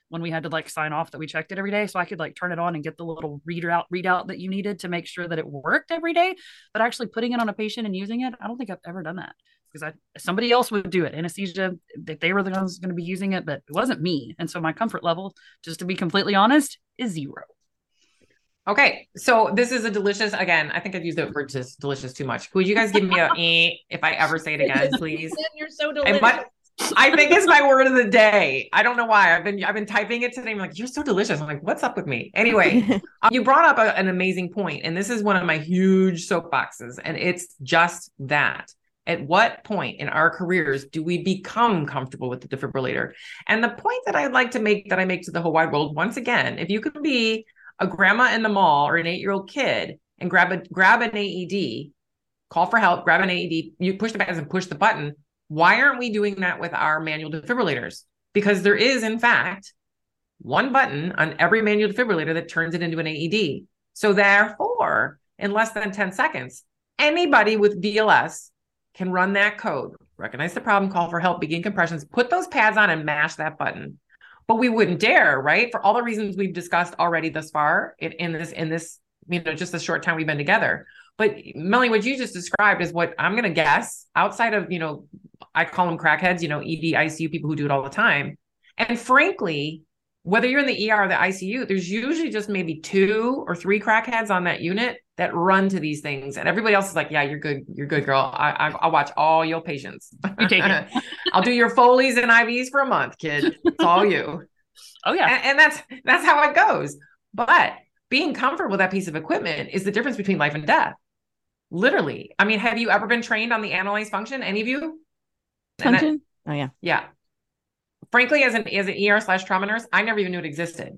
when we had to like sign off that we checked it every day. So I could like turn it on and get the little reader out readout that you needed to make sure that it worked every day. But actually putting it on a patient and using it, I don't think I've ever done that because I somebody else would do it. Anesthesia, that they were the ones going to be using it, but it wasn't me. And so my comfort level, just to be completely honest, is zero. Okay, so this is a delicious. Again, I think I've used the word just delicious too much. Would you guys give me a *laughs* eh if I ever say it again, please? You're so delicious. I think it's my word of the day. I don't know why. I've been I've been typing it today. I'm like, you're so delicious. I'm like, what's up with me? Anyway, um, *laughs* you brought up a, an amazing point, and this is one of my huge soapboxes, and it's just that at what point in our careers do we become comfortable with the defibrillator? And the point that I'd like to make that I make to the whole wide world, once again, if you can be a grandma in the mall or an eight-year-old kid and grab a grab an AED, call for help, grab an AED, you push the buttons and push the button. Why aren't we doing that with our manual defibrillators? Because there is, in fact, one button on every manual defibrillator that turns it into an AED. So therefore, in less than 10 seconds, anybody with BLS can run that code, recognize the problem, call for help, begin compressions, put those pads on and mash that button. But we wouldn't dare, right? For all the reasons we've discussed already thus far in, in this, in this, you know, just the short time we've been together. But Melanie, what you just described is what I'm to guess outside of, you know, I call them crackheads, you know, ED, ICU people who do it all the time. And frankly, whether you're in the ER or the ICU, there's usually just maybe two or three crackheads on that unit that run to these things, and everybody else is like, "Yeah, you're good, you're good, girl. I, I will watch all your patients. You take it. *laughs* I'll do your Foleys and IVs for a month, kid. It's all you." oh yeah, and, and that's that's how it goes. But being comfortable with that piece of equipment is the difference between life and death. Literally, I mean, have you ever been trained on the analyze function? Any of you? Function? That, oh yeah, yeah frankly, as an as an ER slash trauma nurse, I never even knew it existed.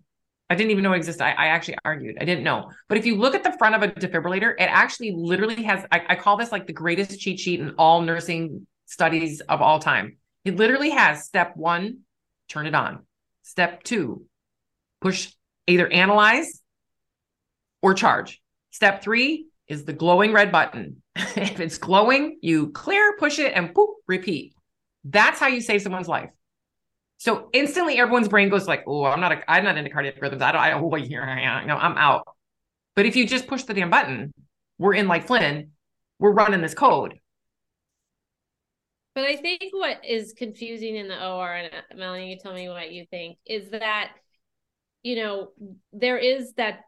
I didn't even know it existed. I, I, actually argued. I didn't know. But if you look at the front of a defibrillator, it actually literally has, I, I, call this like the greatest cheat sheet in all nursing studies of all time. It literally has step one, turn it on. Step two, push either analyze or charge. Step three is the glowing red button. *laughs* if it's glowing, you clear, push it, and poop, repeat. That's how you save someone's life. So instantly everyone's brain goes like, oh, I'm not a, I'm not into cardiac rhythms. I don't, I don't, oh, am. No, I'm out. But if you just push the damn button, we're in like Flynn, we're running this code. But I think what is confusing in the OR, and uh, Melanie, you tell me what you think, is that, you know, there is that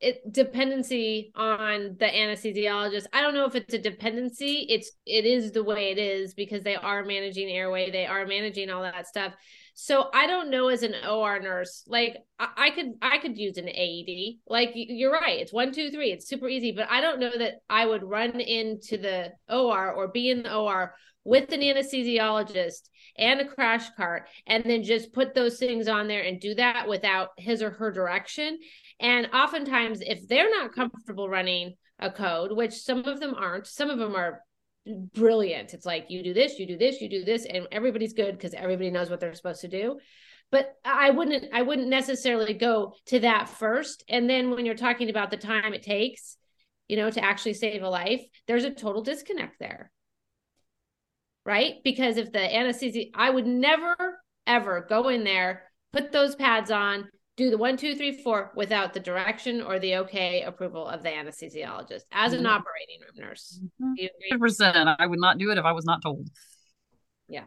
it dependency on the anesthesiologist. I don't know if it's a dependency. It's it is the way it is because they are managing airway, they are managing all that stuff. So I don't know as an OR nurse, like I, I, could I could use an AED. Like you're right, it's one, two, three. It's super easy, but I don't know that I would run into the OR or be in the OR with an anesthesiologist and a crash cart and then just put those things on there and do that without his or her direction. And oftentimes, if they're not comfortable running a code, which some of them aren't, some of them are brilliant. It's like you do this, you do this, you do this, and everybody's good because everybody knows what they're supposed to do. But I wouldn't I wouldn't necessarily go to that first. And then when you're talking about the time it takes, you know, to actually save a life, there's a total disconnect there. Right? Because if the anesthesia, I would never ever go in there, put those pads on, do the one, two, three, four without the direction or the okay approval of the anesthesiologist as an Mhm. operating room nurse. Mhm. Do you agree? 100%. I would not do it if I was not told. Yeah.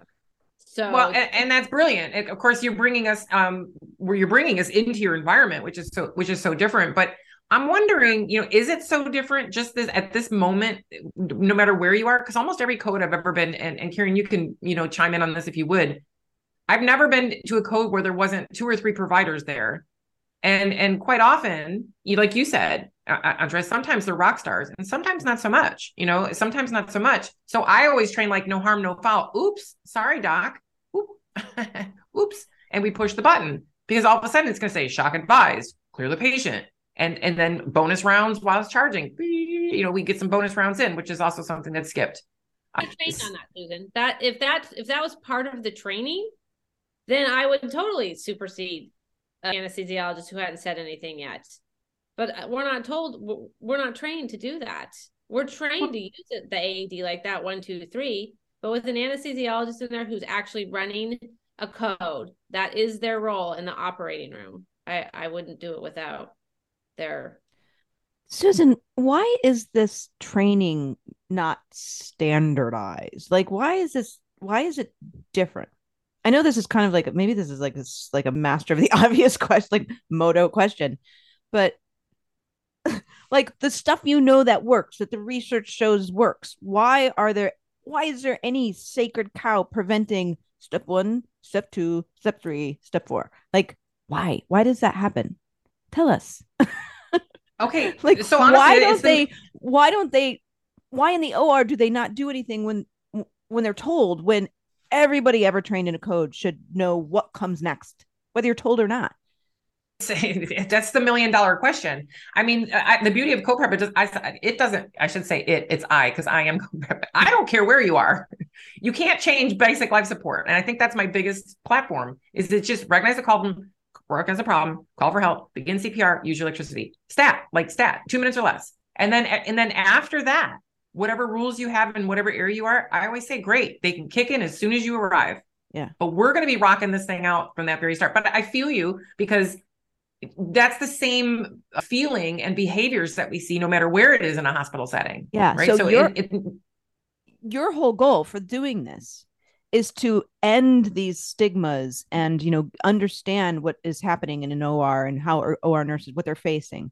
So well and, and that's brilliant And of course you're bringing us um where you're bringing us into your environment which is so which is so different but i'm wondering you know is it so different just this at this moment no matter where you are because almost every code i've ever been and, and karen you can you know chime in on this if you would i've never been to a code where there wasn't two or three providers there and and quite often you like you said Antra, sometimes they're rock stars and sometimes not so much, you know, sometimes not so much. So I always train like no harm, no foul. Oops, sorry, doc. Oop. *laughs* Oops. And we push the button because all of a sudden it's going to say shock advised, clear the patient. And and then bonus rounds while it's charging. You know, we get some bonus rounds in, which is also something that's skipped. I on that, Susan. That if that if that was part of the training, then I would totally supersede an anesthesiologist who hadn't said anything yet. But uh, we're not told. We're not trained to do that. We're trained to use it, the AED like that one, two, three. But with an anesthesiologist in there who's actually running a code, that is their role in the operating room. I I wouldn't do it without their Susan, why is this training not standardized? Like, why is this? Why is it different? I know this is kind of like maybe this is like this like a master of the *laughs* obvious question, like moto question, but *laughs* like the stuff you know that works, that the research shows works. Why are there? Why is there any sacred cow preventing step one, step two, step three, step four? Like, why? Why does that happen? Tell us. *laughs* Okay. like so honestly, why don't the- they why don't they why in the or do they not do anything when when they're told when everybody ever trained in a code should know what comes next whether you're told or not *laughs* that's the million dollar question. I mean, uh, I, the beauty of co-prep, it, does, I, it doesn't, I should say it, it's I, because I am *laughs* co-prep. I don't care where you are. *laughs* You can't change basic life support. And I think that's my biggest platform is it just recognize the problem, recognize the problem, call for help, begin CPR, use your electricity. Stat, like stat, two minutes or less. And then, and then after that, whatever rules you have in whatever area you are, I always say, great, they can kick in as soon as you arrive. Yeah. But we're going to be rocking this thing out from that very start. But I feel you because that's the same feeling and behaviors that we see no matter where it is in a hospital setting. yeah Right. so, So, your it, it, your whole goal for doing this is to end these stigmas and you know understand what is happening in an OR and how OR nurses what they're facing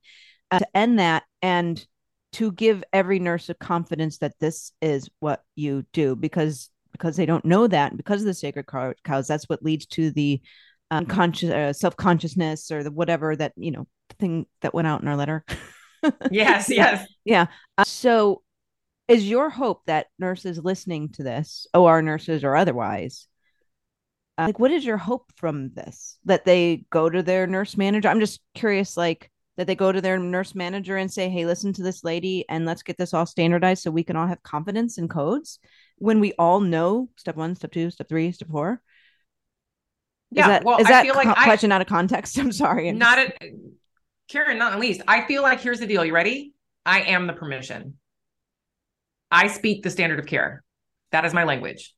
uh, to end that and to give every nurse a confidence that this is what you do because because they don't know that because of the sacred cows that's what leads to the unconscious uh, self-consciousness or the whatever that you know thing that went out in our letter *laughs* yes, yes. yeah. Uh, so, is your hope that nurses listening to this, OR nurses or otherwise, uh, like, what is your hope from this? That they go to their nurse manager? I'm just curious, like, that they go to their nurse manager and say, hey, listen to this lady and let's get this all standardized so we can all have confidence in codes when we all know step one, step two, step three, step four. Yeah. is that, well, is I that feel like co- I, question out of context? *laughs* I'm sorry. I'm not just- at Karen, not at least. I feel like here's the deal. You ready? I am the permission. I speak the standard of care. That is my language.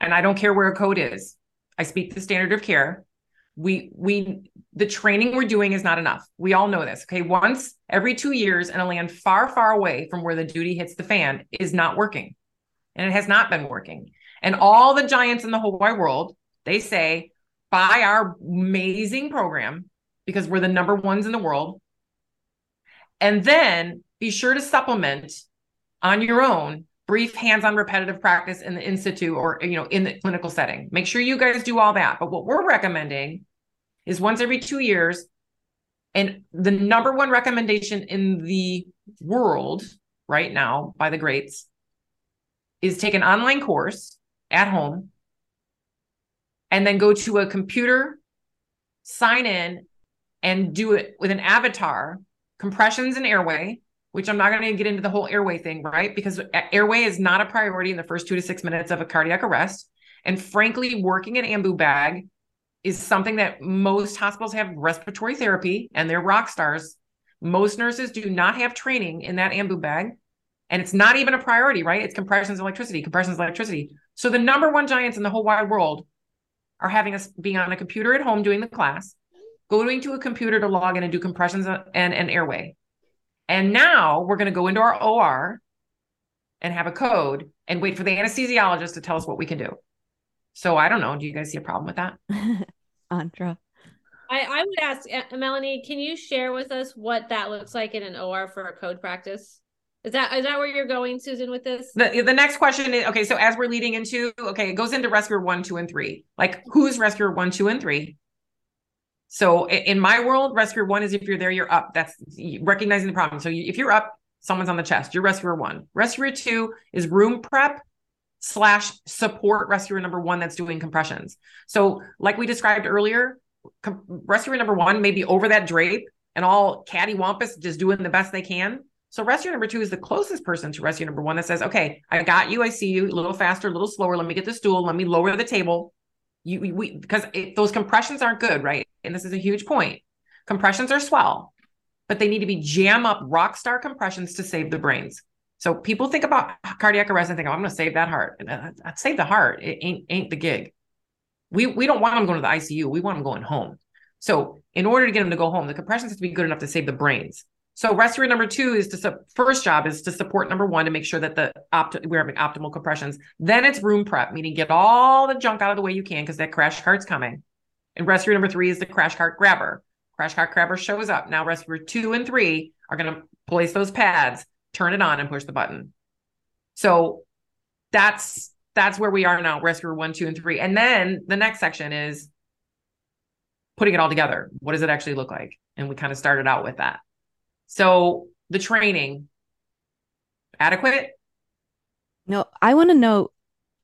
And I don't care where a code is. I speak the standard of care. We we the training we're doing is not enough. We all know this. Okay. Once every two years in a land far, far away from where the duty hits the fan is not working. And it has not been working. And all the giants in the whole wide world, they say, buy our amazing program because we're the number ones in the world. And then be sure to supplement on your own brief hands-on repetitive practice in the institute or you know in the clinical setting. Make sure you guys do all that. But what we're recommending is once every 2 years and the number one recommendation in the world right now by the greats is take an online course at home and then go to a computer sign in and do it with an avatar, compressions and airway, which I'm not going to get into the whole airway thing, right? Because airway is not a priority in the first two to six minutes of a cardiac arrest. And frankly, working an ambu bag is something that most hospitals have respiratory therapy and they're rock stars. Most nurses do not have training in that ambu bag. And it's not even a priority, right? It's compressions, electricity, compressions, electricity. So the number one giants in the whole wide world are having us being on a computer at home doing the class going to a computer to log in and do compressions and, and airway. And now we're going to go into our OR and have a code and wait for the anesthesiologist to tell us what we can do. So I don't know. Do you guys see a problem with that? *laughs* Antra. I, I would ask uh, Melanie, can you share with us what that looks like in an OR for a code practice? Is that is that where you're going, Susan, with this? The the next question is okay. So as we're leading into okay, it goes into rescuer one, two, and three. Like who's rescuer one, two, and three? So in my world, rescuer one is if you're there, you're up. That's recognizing the problem. So if you're up, someone's on the chest. You're rescuer one. Rescuer two is room prep slash support rescuer number one that's doing compressions. So like we described earlier, com- rescuer number one may be over that drape and all cattywampus just doing the best they can. So rescue number two is the closest person to rescue number one that says, okay, I got you. I see you a little faster, a little slower. Let me get the stool. Let me lower the table. You, we, because those compressions aren't good, right? And this is a huge point. Compressions are swell, but they need to be jam up rock star compressions to save the brains. So people think about cardiac arrest and think, oh, I'm going to save that heart. Uh, I'd save the heart. It ain't, ain't the gig. We, we don't want them going to the ICU. We want them going home. So in order to get them to go home, the compressions have to be good enough to save the brains. So rescuer number two is to su- first job is to support number one to make sure that the opt- we're having optimal compressions. Then it's room prep, meaning get all the junk out of the way you can because that crash cart's coming. And rescuer number three is the crash cart grabber. Crash cart grabber shows up. Now rescuer two and three are going to place those pads, turn it on, and push the button. So that's that's where we are now. Rescuer one, two, and three, and then the next section is putting it all together. What does it actually look like? And we kind of started out with that. So the training adequate? No, I want to know,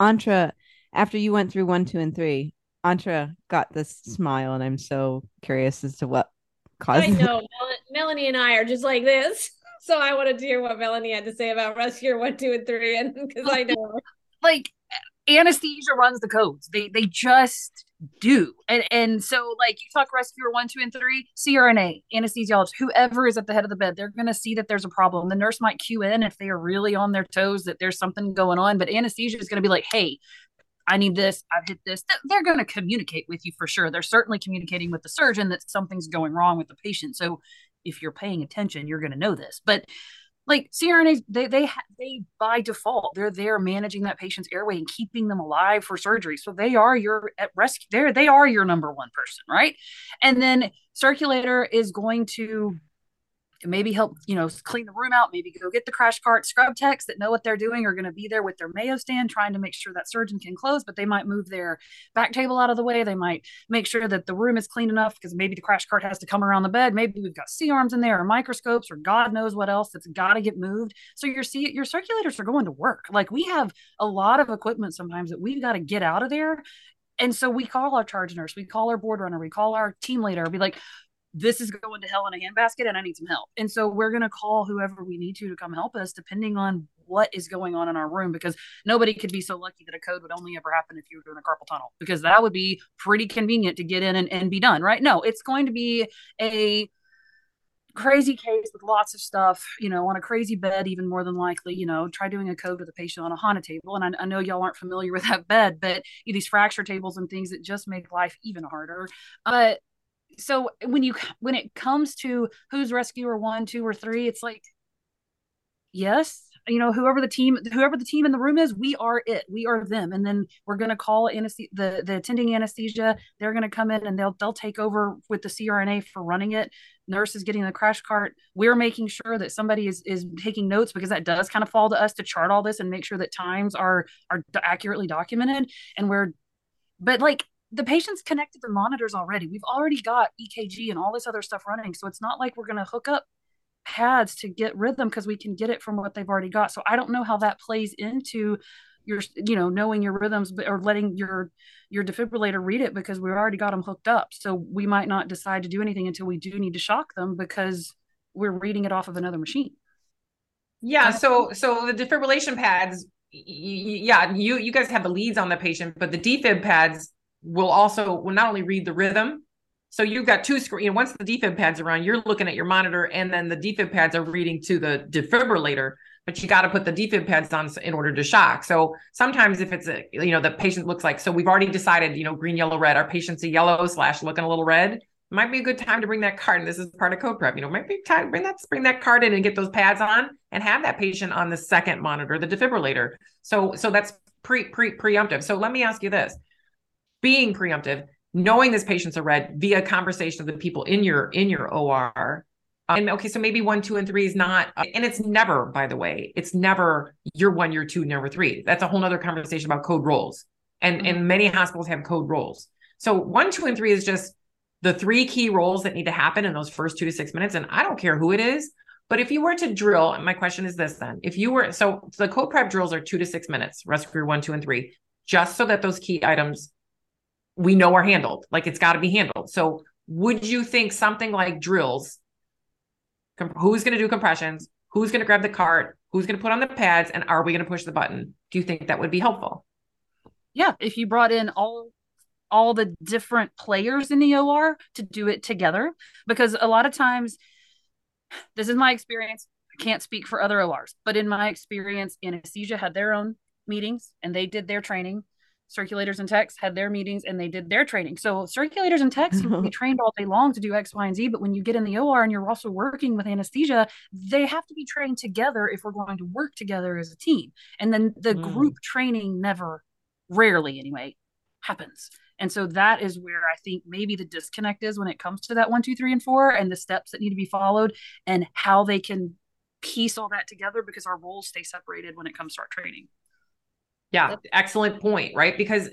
Antra, after you went through one, two, and three, Antra got this smile, and I'm so curious as to what caused. It. I know Mel- Melanie and I are just like this, *laughs* so I wanted to hear what Melanie had to say about Rescue One, Two, and Three, and because I oh, know, like, anesthesia runs the codes. They they just do. And and so like you talk rescuer one, two, and three, CRNA, anesthesiologist, whoever is at the head of the bed, they're gonna see that there's a problem. The nurse might cue in if they are really on their toes that there's something going on. But anesthesia is gonna be like, hey, I need this, I've hit this. They're to communicate with you for sure. They're certainly communicating with the surgeon that something's going wrong with the patient. So if you're paying attention, you're to know this. But like CRNAs, they they they by default they're there managing that patient's airway and keeping them alive for surgery. So they are your at rescue. There they are your number one person, right? And then circulator is going to maybe help you know clean the room out maybe go get the crash cart. Scrub techs that know what they're doing are going to be there with their mayo stand trying to make sure that surgeon can close but they might move their back table out of the way. They might make sure that the room is clean enough because maybe the crash cart has to come around the bed. Maybe we've got c arms in there or microscopes or god knows what else that's got to get moved. So your see your circulators are going to work. Like we have a lot of equipment sometimes that we've got to get out of there. And so we call our charge nurse, we call our board runner, we call our team leader, be like, this is going to hell in a handbasket and I need some help. And so we're going to call whoever we need to to come help us, depending on what is going on in our room, because nobody could be so lucky that a code would only ever happen if you were doing a carpal tunnel, because that would be pretty convenient to get in and, and be done, right? No, it's going to be a crazy case with lots of stuff, you know, on a crazy bed, even more than likely, you know, try doing a code with a patient on a HANA table. And I, I know y'all aren't familiar with that bed, but you know, these fracture tables and things that just make life even harder. But so when you when it comes to who's rescuer one two or three it's like yes you know whoever the team whoever the team in the room is we are it. We are them. And then we're going to call anesthesia the the attending anesthesia. They're going to come in and they'll they'll take over with the crna for running it. Nurse is getting the crash cart. We're making sure that somebody is is taking notes because that does kind of fall to us to chart all this and make sure that times are are accurately documented. And we're but like the patient's connected to monitors already. We've already got EKG and all this other stuff running. So it's not like we're going to hook up pads to get rhythm because we can get it from what they've already got. So I don't know how that plays into your, you know, knowing your rhythms or letting your your defibrillator read it because we've already got them hooked up. So we might not decide to do anything until we do need to shock them because we're reading it off of another machine. Yeah. So so the defibrillation pads, yeah, you you guys have the leads on the patient, but the defib pads will also will not only read the rhythm. So you've got two screen. You know, once the defib pads are on, you're looking at your monitor, and then the defib pads are reading to the defibrillator. But you got to put the defib pads on in order to shock. So sometimes if it's a you know the patient looks like so we've already decided you know green, yellow, red. Our patient's a yellow slash looking a little red. might be a good time to bring that card. And this is part of code prep. You know, might be time bring that bring that card in and get those pads on and have that patient on the second monitor, the defibrillator. So so that's pre pre preemptive. So let me ask you this: being preemptive, knowing this patient's a red via conversation of the people in your in your OR. And okay, so maybe one, two, and three is not, and it's never, by the way, it's never you're one, you're two, number three. That's a whole other conversation about code roles. And mm-hmm. and many hospitals have code roles. So one, two, and three is just the three key roles that need to happen in those first two to six minutes. And I don't care who it is, but if you were to drill, my question is this then: if you were so the code prep drills are two to six minutes, respiratory one, two, and three, just so that those key items we know are handled. Like it's got to be handled. So would you think something like drills? Who's going to do compressions? Who's going to grab the cart? Who's going to put on the pads? And are we going to push the button? Do you think that would be helpful? Yeah, if you brought in all all the different players in the OR to do it together because a lot of times this is my experience I can't speak for other ORs but in my experience anesthesia had their own meetings and they did their training circulators and techs had their meetings and they did their training so circulators and techs can be *laughs* trained all day long to do x y and z but when you get in the or and you're also working with anesthesia they have to be trained together if we're going to work together as a team and then the mm. group training never rarely anyway happens and so that is where I think maybe the disconnect is when it comes to that one, two, three, and four, and the steps that need to be followed and how they can piece all that together because our roles stay separated when it comes to our training. Yeah, excellent point, right? Because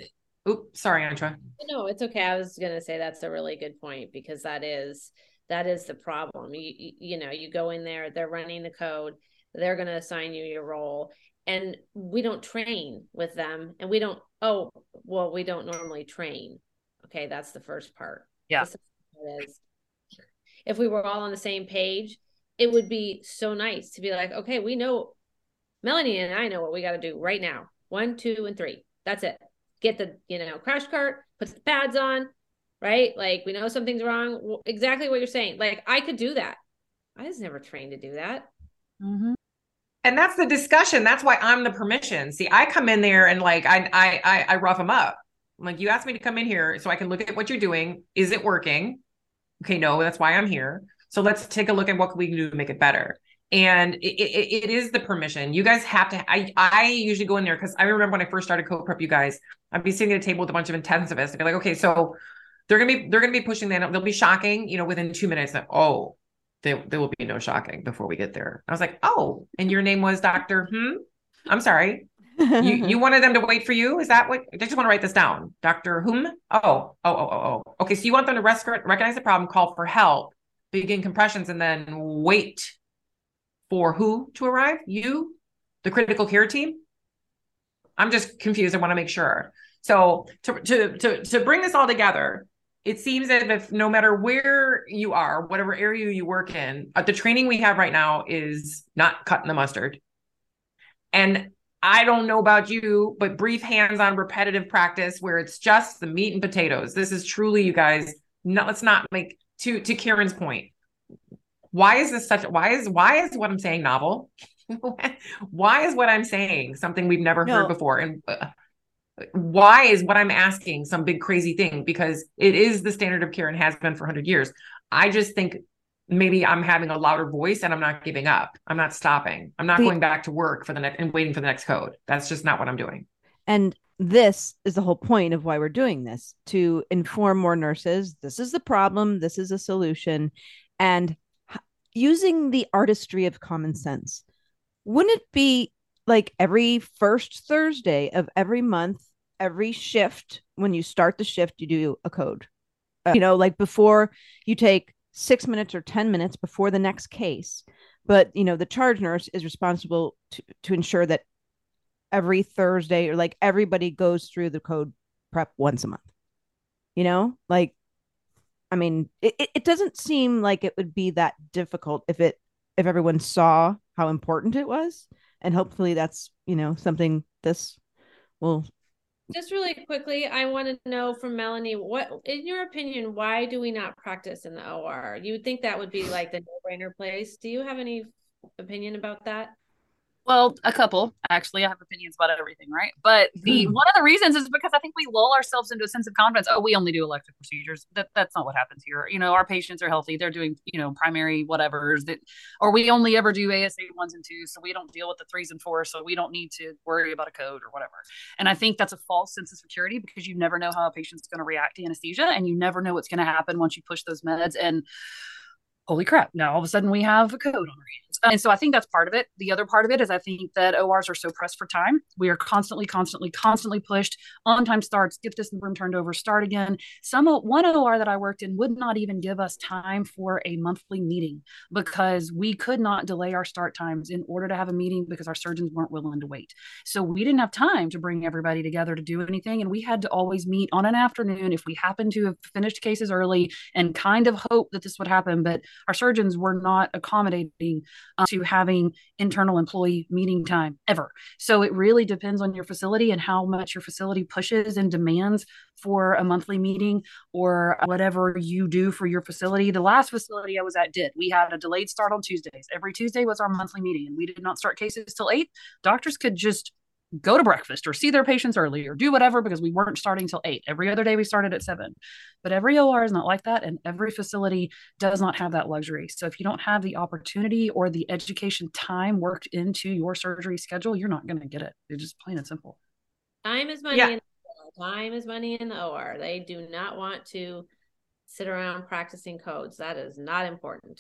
oops, sorry, Antra. No, it's okay. I was gonna say that's a really good point because that is that is the problem. You, you, you know, you go in there, they're running the code, they're gonna assign you your role, and we don't train with them and we don't oh well we don't normally train okay that's the first part yeah is, if we were all on the same page it would be so nice to be like okay we know melanie and i know what we got to do right now one two and three. That's it. Get the you know crash cart put the pads on right? Like we know something's wrong. Exactly what you're saying. Like i could do that. I was never trained to do that. Mm-hmm. And that's the discussion. That's why i'm the permission. See i come in there and like i i i, rough them up. I'm like you asked me to come in here so i can look at what you're doing. Is it working? Okay no that's why i'm here. So let's take a look at what can we can do to make it better and it, it, it is the permission you guys have to i i usually go in there because i remember when i first started code prep you guys i'd be sitting at a table with a bunch of intensivists and be like okay so they're gonna be they're gonna be pushing that they'll be shocking you know within two minutes that oh there, there will be no shocking before we get there. I was like, oh, and your name was Dr. Hmm? I'm sorry. you *laughs* you wanted them to wait for you? Is that what I just want to write this down? Dr. Whom? Oh, oh, oh, oh, oh. Okay. So you want them to rec- recognize the problem, call for help, begin compressions, and then wait for who to arrive? You, the critical care team? I'm just confused. I want to make sure. So to to to to bring this all together, it seems that if no matter where you are, whatever area you work in, uh, the training we have right now is not cutting the mustard. And I don't know about you, but brief hands-on repetitive practice where it's just the meat and potatoes. This is truly, you guys. Not, let's not make to to Karen's point. Why is this such? Why is why is what I'm saying novel? *laughs* why is what I'm saying something we've never no. heard before? And uh, why is what I'm asking some big crazy thing? Because it is the standard of care and has been for 100 years. I just think maybe I'm having a louder voice and I'm not giving up. I'm not stopping. I'm not the, going back to work for the next and waiting for the next code. That's just not what I'm doing. And this is the whole point of why we're doing this to inform more nurses. This is the problem. This is a solution. And using the artistry of common sense. Wouldn't it be like every first Thursday of every month, every shift, when you start the shift, you do a code. Uh, you know, like before you take six minutes or 10 minutes before the next case. But, you know, the charge nurse is responsible to, to ensure that every Thursday or like everybody goes through the code prep once a month. You know, like, I mean, it, it doesn't seem like it would be that difficult if it, if everyone saw how important it was. And hopefully that's you know something this will just really quickly i want to know from melanie what in your opinion why do we not practice in the or you would think that would be like the no-brainer place. Do you have any opinion about that Well, a couple actually. I have opinions about everything, right? But the mm. one of the reasons is because I think we lull ourselves into a sense of confidence. Oh, we only do elective procedures. That that's not what happens here. You know, our patients are healthy. They're doing you know primary whatever's that, or we only ever do ASA ones and twos, so we don't deal with the threes and fours, so we don't need to worry about a code or whatever. And I think that's a false sense of security because you never know how a patient's going to react to anesthesia, and you never know what's going to happen once you push those meds and holy crap, now all of a sudden we have a code on our hands. Um, and so I think that's part of it. The other part of it is I think that ORs are so pressed for time. We are constantly, constantly, constantly pushed on time starts, get this room turned over, start again. Some one OR that I worked in would not even give us time for a monthly meeting because we could not delay our start times in order to have a meeting because our surgeons weren't willing to wait. So we didn't have time to bring everybody together to do anything. And we had to always meet on an afternoon if we happened to have finished cases early and kind of hope that this would happen. But our surgeons were not accommodating uh, to having internal employee meeting time ever. So it really depends on your facility and how much your facility pushes and demands for a monthly meeting or whatever you do for your facility. The last facility I was at did. We had a delayed start on Tuesdays. Every Tuesday was our monthly meeting, and we did not start cases till eight. Doctors could just go to breakfast or see their patients early or do whatever because we weren't starting till eight. Every other day we started at seven. But every OR is not like that. And every facility does not have that luxury. So if you don't have the opportunity or the education time worked into your surgery schedule, you're not going to get it. It's just plain and simple. Time is money. Yeah. In time is money in the OR. They do not want to sit around practicing codes. That is not important.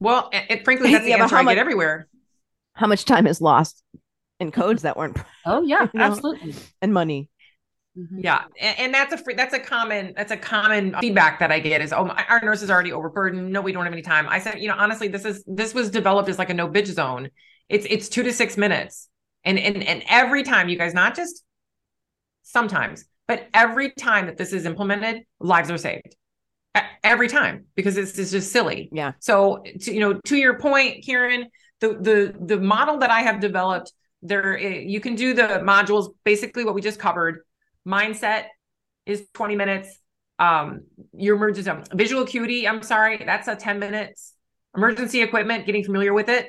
Well, it, frankly, *laughs* that's the yeah, answer I much, get everywhere. How much time is lost and codes that weren't *laughs* oh yeah you know, absolutely. and money. Mm-hmm. yeah and, and, that's a free that's a common that's a common feedback that i get is oh my, our nurse is already overburdened. No we don't have any time. I said you know honestly this is this was developed as like a no bitch zone. It's it's two to six minutes. And and and every time you guys not just sometimes but every time that this is implemented lives are saved. Every time because it's, it's just silly. Yeah. So to, you know to your point kieran the the the model that i have developed there eh, you can do the modules basically what we just covered. Mindset is 20 minutes. Um your emergency um, visual acuity i'm sorry that's a 10 minutes. Emergency equipment getting familiar with it.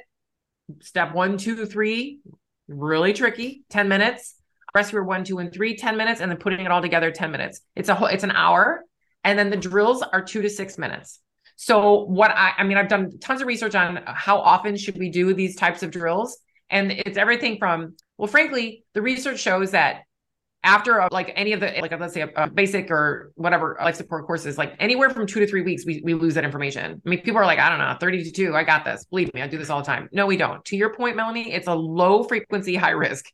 Step one two three really tricky 10 minutes. Respirator one two and three 10 minutes and then putting it all together 10 minutes. It's a whole it's an hour and then the drills are two to six minutes. So what i i mean i've done tons of research on how often should we do these types of drills and it's everything from, well, frankly, the research shows that after a, like any of the, like let's say a, a, basic or whatever life support courses, like anywhere from two to three weeks, we, we lose that information. I mean, people are like, I don't know, 30 to two, I got this. Believe me, I do this all the time. No, we don't. To your point, Melanie, it's a low frequency, high risk.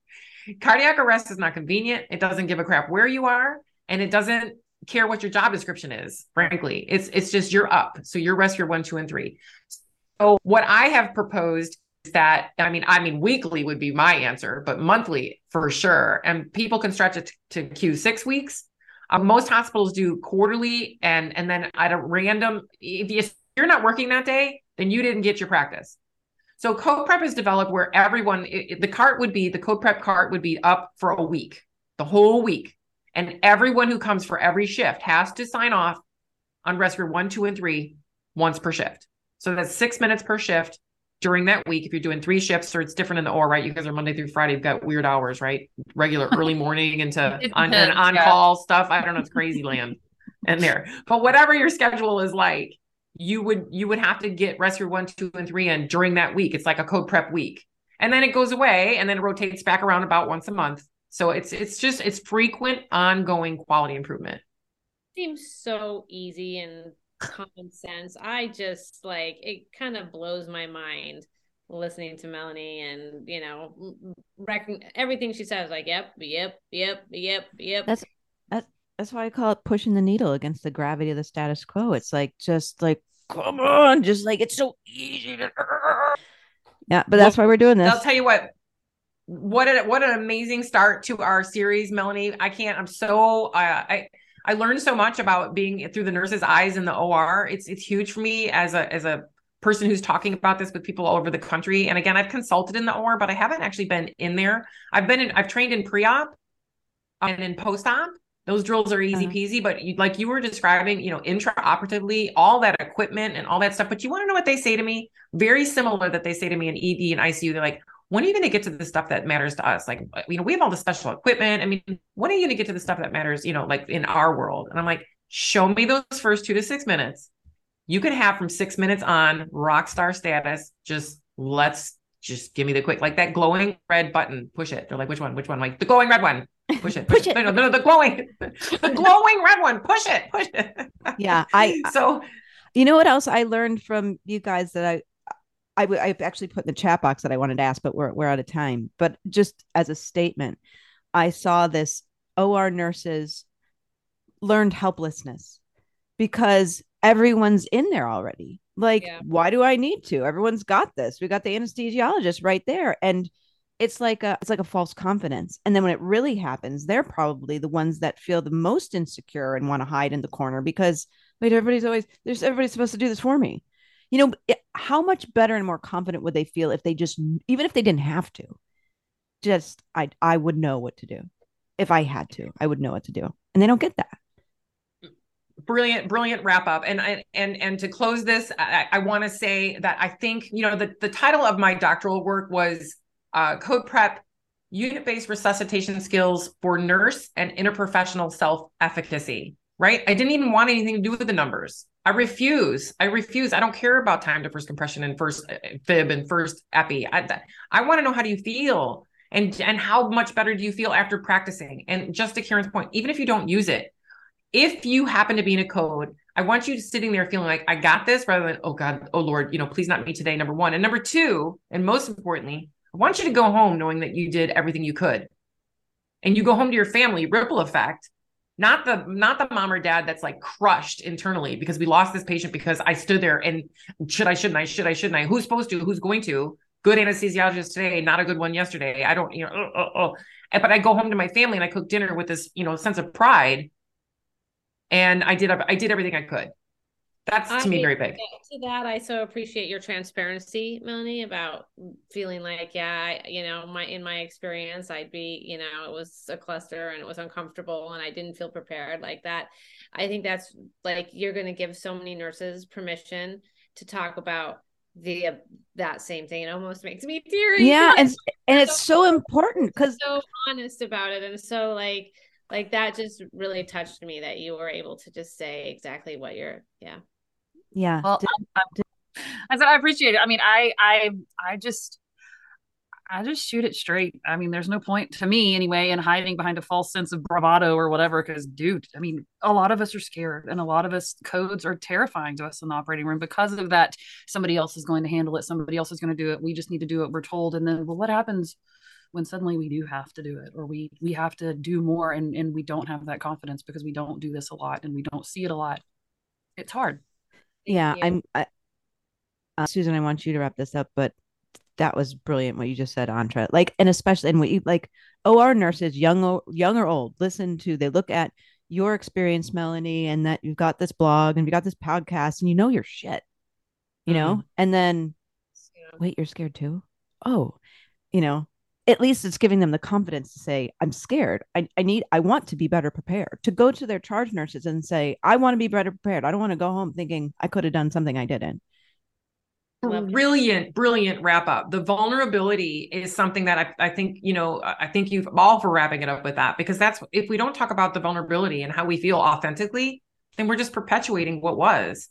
Cardiac arrest is not convenient. It doesn't give a crap where you are, and it doesn't care what your job description is. Frankly, it's it's just you're up. So you're rescue one, two, and three. So what I have proposed that i mean i mean weekly would be my answer but monthly for sure. And people can stretch it to q six weeks. Uh, most hospitals do quarterly and and then at a random if you're not working that day then you didn't get your practice. So code prep is developed where everyone it, the cart would be the code prep cart would be up for a week the whole week. And everyone who comes for every shift has to sign off on respirator one two and three once per shift. So that's six minutes per shift during that week if you're doing three shifts or it's different in the OR, right? You guys are Monday through Friday, you've got weird hours, right? Regular *laughs* early morning into on, and on yeah. call stuff. I don't know, it's crazy land in there. But whatever your schedule is like, you would you would have to get rest respirator one, two, and three in during that week. It's like a code prep week. And then it goes away and then it rotates back around about once a month. So it's it's just it's frequent ongoing quality improvement. Seems so easy and common sense. I just like it kind of blows my mind listening to Melanie and you know rec- everything she says like yep yep yep yep yep. That's that's that's why I call it pushing the needle against the gravity of the status quo. It's like just like come on just like it's so easy to *laughs* yeah but that's well, why we're doing this. I'll tell you what what a, what an amazing start to our series Melanie. I can't I'm so uh, I I learned so much about being through the nurse's eyes in the OR. It's it's huge for me as a as a person who's talking about this with people all over the country. And again, I've consulted in the OR, but I haven't actually been in there. I've been in I've trained in pre-op and in post-op. Those drills are easy uh-huh. peasy, but you, like you were describing, you know, intraoperatively, all that equipment and all that stuff. But you want to know what they say to me? Very similar that they say to me in ED and ICU. They're like, when are you going to get to the stuff that matters to us? Like, uh, you know, we have all the special equipment. I mean, when are you going to get to the stuff that matters, you know, like in our world? And I'm like, show me those first two to six minutes. You can have from six minutes on rock star status. Just let's just give me the quick, like that glowing red button. Push it. They're like, which one? Which one? like the glowing red one. Push it. Push, *laughs* push it. No, no, no, the glowing, *laughs* the glowing red one. Push it. Push it. Yeah. I, *laughs* so, you know what else I learned from you guys that I, I w- I've actually put in the chat box that I wanted to ask, but we're, we're out of time. But just as a statement, I saw this OR nurses learned helplessness because everyone's in there already. Like, yeah. why do I need to? Everyone's got this. We got the anesthesiologist right there. And it's like a it's like a false confidence. And then when it really happens, they're probably the ones that feel the most insecure and want to hide in the corner because wait, everybody's always there's everybody's supposed to do this for me you know how much better and more confident would they feel if they just even if they didn't have to? Just i i would know what to do. If i had to i would know what to do. And they don't get that. Brilliant brilliant wrap up. And and and to close this i, I want to say that i think you know the, the title of my doctoral work was uh, code prep unit-based resuscitation skills for nurse and interprofessional self-efficacy right? I didn't even want anything to do with the numbers I refuse. I refuse. I don't care about time to first compression and first uh, fib and first epi. I, I want to know how do you feel and and how much better do you feel after practicing? And just to Karen's point, even if you don't use it, if you happen to be in a code, I want you sitting there feeling like I got this rather than oh God, oh Lord, you know, please not me today. Number one and number two, and most importantly, I want you to go home knowing that you did everything you could, and you go home to your family. Ripple effect not the not the mom or dad that's like crushed internally because we lost this patient because I stood there and should I shouldn't I should I shouldn't I? Who's supposed to? Who's going to? Good anesthesiologist today not a good one yesterday. I don't you know oh, oh, oh. but I go home to my family and I cook dinner with this you know sense of pride. And I did I did everything I could that's to I, me very big. To that, I so appreciate your transparency, Melanie, about feeling like, yeah, I, you know, my in my experience, I'd be, you know, it was a cluster and it was uncomfortable and I didn't feel prepared like that. I think that's like you're going to give so many nurses permission to talk about the uh, that same thing. It almost makes me teary. Yeah, *laughs* and and it's so, so important because so honest about it and so like like that just really touched me that you were able to just say exactly what you're yeah yeah well, um, um, I, I, I appreciate it i mean i i i just I just shoot it straight. I mean, there's no point to me anyway in hiding behind a false sense of bravado or whatever. Because, dude, I mean, a lot of us are scared, and a lot of us codes are terrifying to us in the operating room because of that. Somebody else is going to handle it. Somebody else is going to do it. We just need to do what we're told. And then, well, what happens when suddenly we do have to do it, or we we have to do more, and and we don't have that confidence because we don't do this a lot and we don't see it a lot. It's hard yeah, I'm I, uh, Susan. I want you to wrap this up, but that was brilliant what you just said, Antra. Like, and especially, and what you like, OR nurses, young or young or old, listen to. They look at your experience, Melanie, and that you've got this blog and you got this podcast, and you know your shit, you mm-hmm. know. And then, yeah. wait, you're scared too. Oh, you know, at least it's giving them the confidence to say, I'm scared. I, I need, I want to be better prepared. To go to their charge nurses and say, I want to be better prepared. I don't want to go home thinking I could have done something I didn't. Brilliant, brilliant wrap up. The vulnerability is something that I, I think, you know, I think you've all for wrapping it up with that because that's if we don't talk about the vulnerability and how we feel authentically, then we're just perpetuating what was.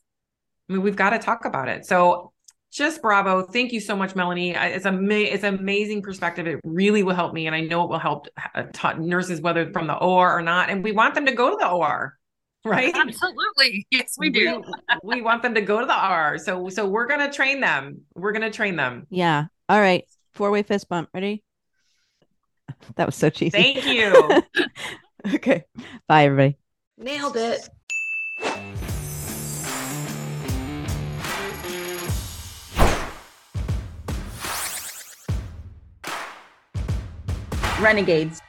I mean, we've got to talk about it. So just bravo. Thank you so much, Melanie. It's a it's amazing perspective. It really will help me, and I know it will help uh, t- nurses whether from the OR or not. And we want them to go to the OR, right? Absolutely, yes, we do. we, we want them to go to the OR. So so we're gonna train them. We're gonna train them. Yeah. All right. Four way fist bump. Ready? *laughs* That was so cheesy. Thank you. *laughs* okay. Bye, everybody. Nailed it. Renegades